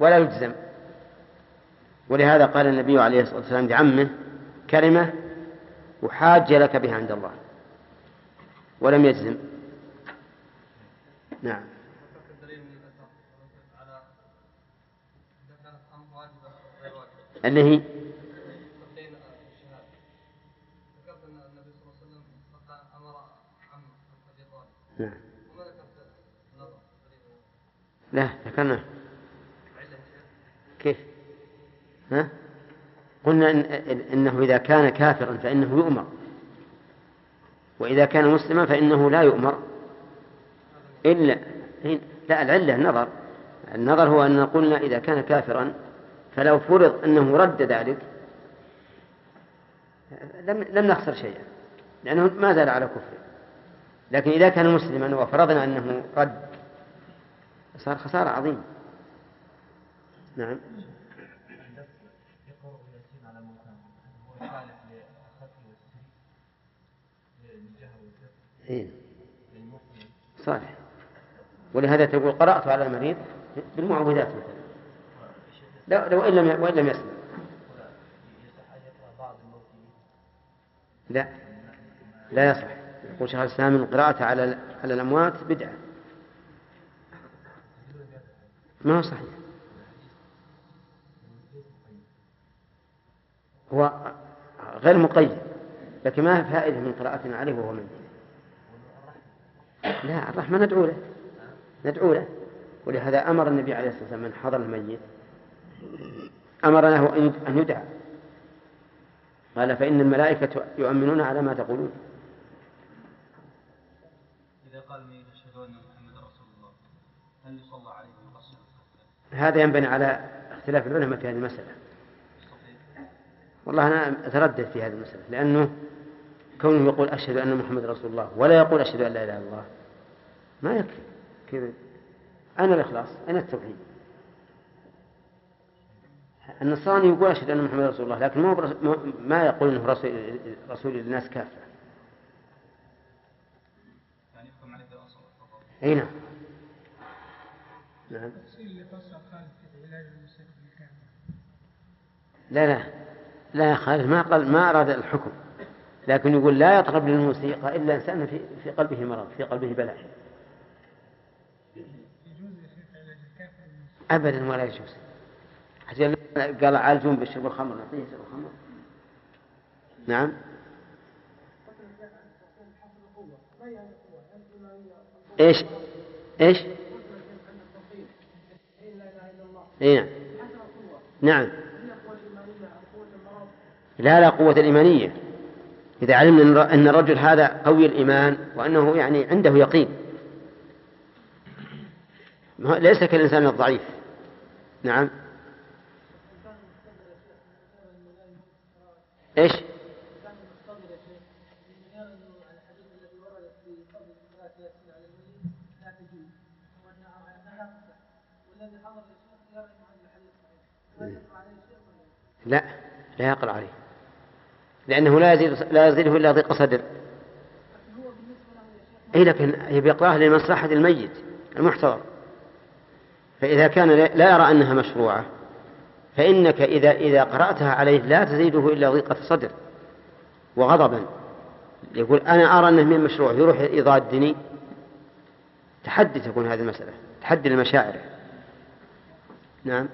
ولا يجزم. ولهذا قال النبي عليه الصلاة والسلام لعمه كلمة أحاج لك بها عند الله. ولم يجزم. نعم. اللي تقييم الشهاده ذكرت ان النبي صلى الله عليه وسلم قد أمر عم ابي طالب نعم وما ذكرت النظر دليل لا ذكرنا. كيف؟ ها؟ قلنا إن إنه إذا كان كافرا فإنه يؤمر. وإذا كان مسلما فإنه لا يؤمر. إلا لا العلة النظر. النظر هو أن قلنا إذا كان كافرا فلو فرض أنه رد ذلك لم لم نخسر شيئا لأنه ما زال على كفره. لكن إذا كان مسلما وفرضنا أنه رد صار خسارة عظيمة. نعم. إيه. صالح. ولهذا تقول قرأت على المريض بالمعوذات مثلا. لو, لو إن لم وإن لم يسمع. لا. لا يصح. يقول شيخ الإسلام القراءة على على الأموات بدعة. ما هو صحيح؟ هو غير مقيد لكن ما فائدة من قراءتنا عليه وهو ميت لا الرحمة ندعو له ندعو له. ولهذا أمر النبي عليه الصلاة والسلام من حضر الميت أمر له أن- يدعى. قال فإن الملائكة يؤمنون على ما تقولون. إذا قال من يشهد أن محمد رسول الله هل يصلى عليه؟ هذا ينبني على اختلاف العلماء في هذه المسألة. والله أنا أتردد في هذه المسألة لأنه كونه يقول أشهد أن محمد رسول الله ولا يقول أشهد أن لا إله إلا الله ما يكفي. كذا أين الإخلاص؟ أين التوحيد؟ النصراني يقول أشهد أن محمد رسول الله لكن ما يقول أنه رسول رسول للناس كافة يعني أي نعم. نعم. التفصيل اللي فصل خالد في لا لا. لا يا خالد ما قال ما أراد الحكم. لكن يقول لا يطرب للموسيقى إلا إنسان في في قلبه مرض في قلبه بلاء. يجوز يا شيخ علاج الكافر بالمسلم أبدا ولا يجوز. حتى قال عالجون بشرب الخمر نعطيه يشرب الخمر نعم إيش؟ إيش؟ اي نعم. نعم لا لا قوة الإيمانية. إذا علمنا أن الر- أن الرجل هذا قوي الإيمان وأنه يعني عنده يقين. ليس كالإنسان الضعيف. نعم. إيش؟ لا لا يقرأ عليه. لأنه لا يزيد لا يزيده إلا ضيق صدر. أي لكن هي بيقرأها لمصلحة الميت المحتضر. فإذا كان لا يرى أنها مشروعة فإنك إذا إذا قرأتها عليه لا تزيده إلا ضيقة صدر وغضبا. يقول أنا أرى أنه من مشروع يروح يضادني. تحدي تكون هذه المسألة تحدي لمشاعره نعم.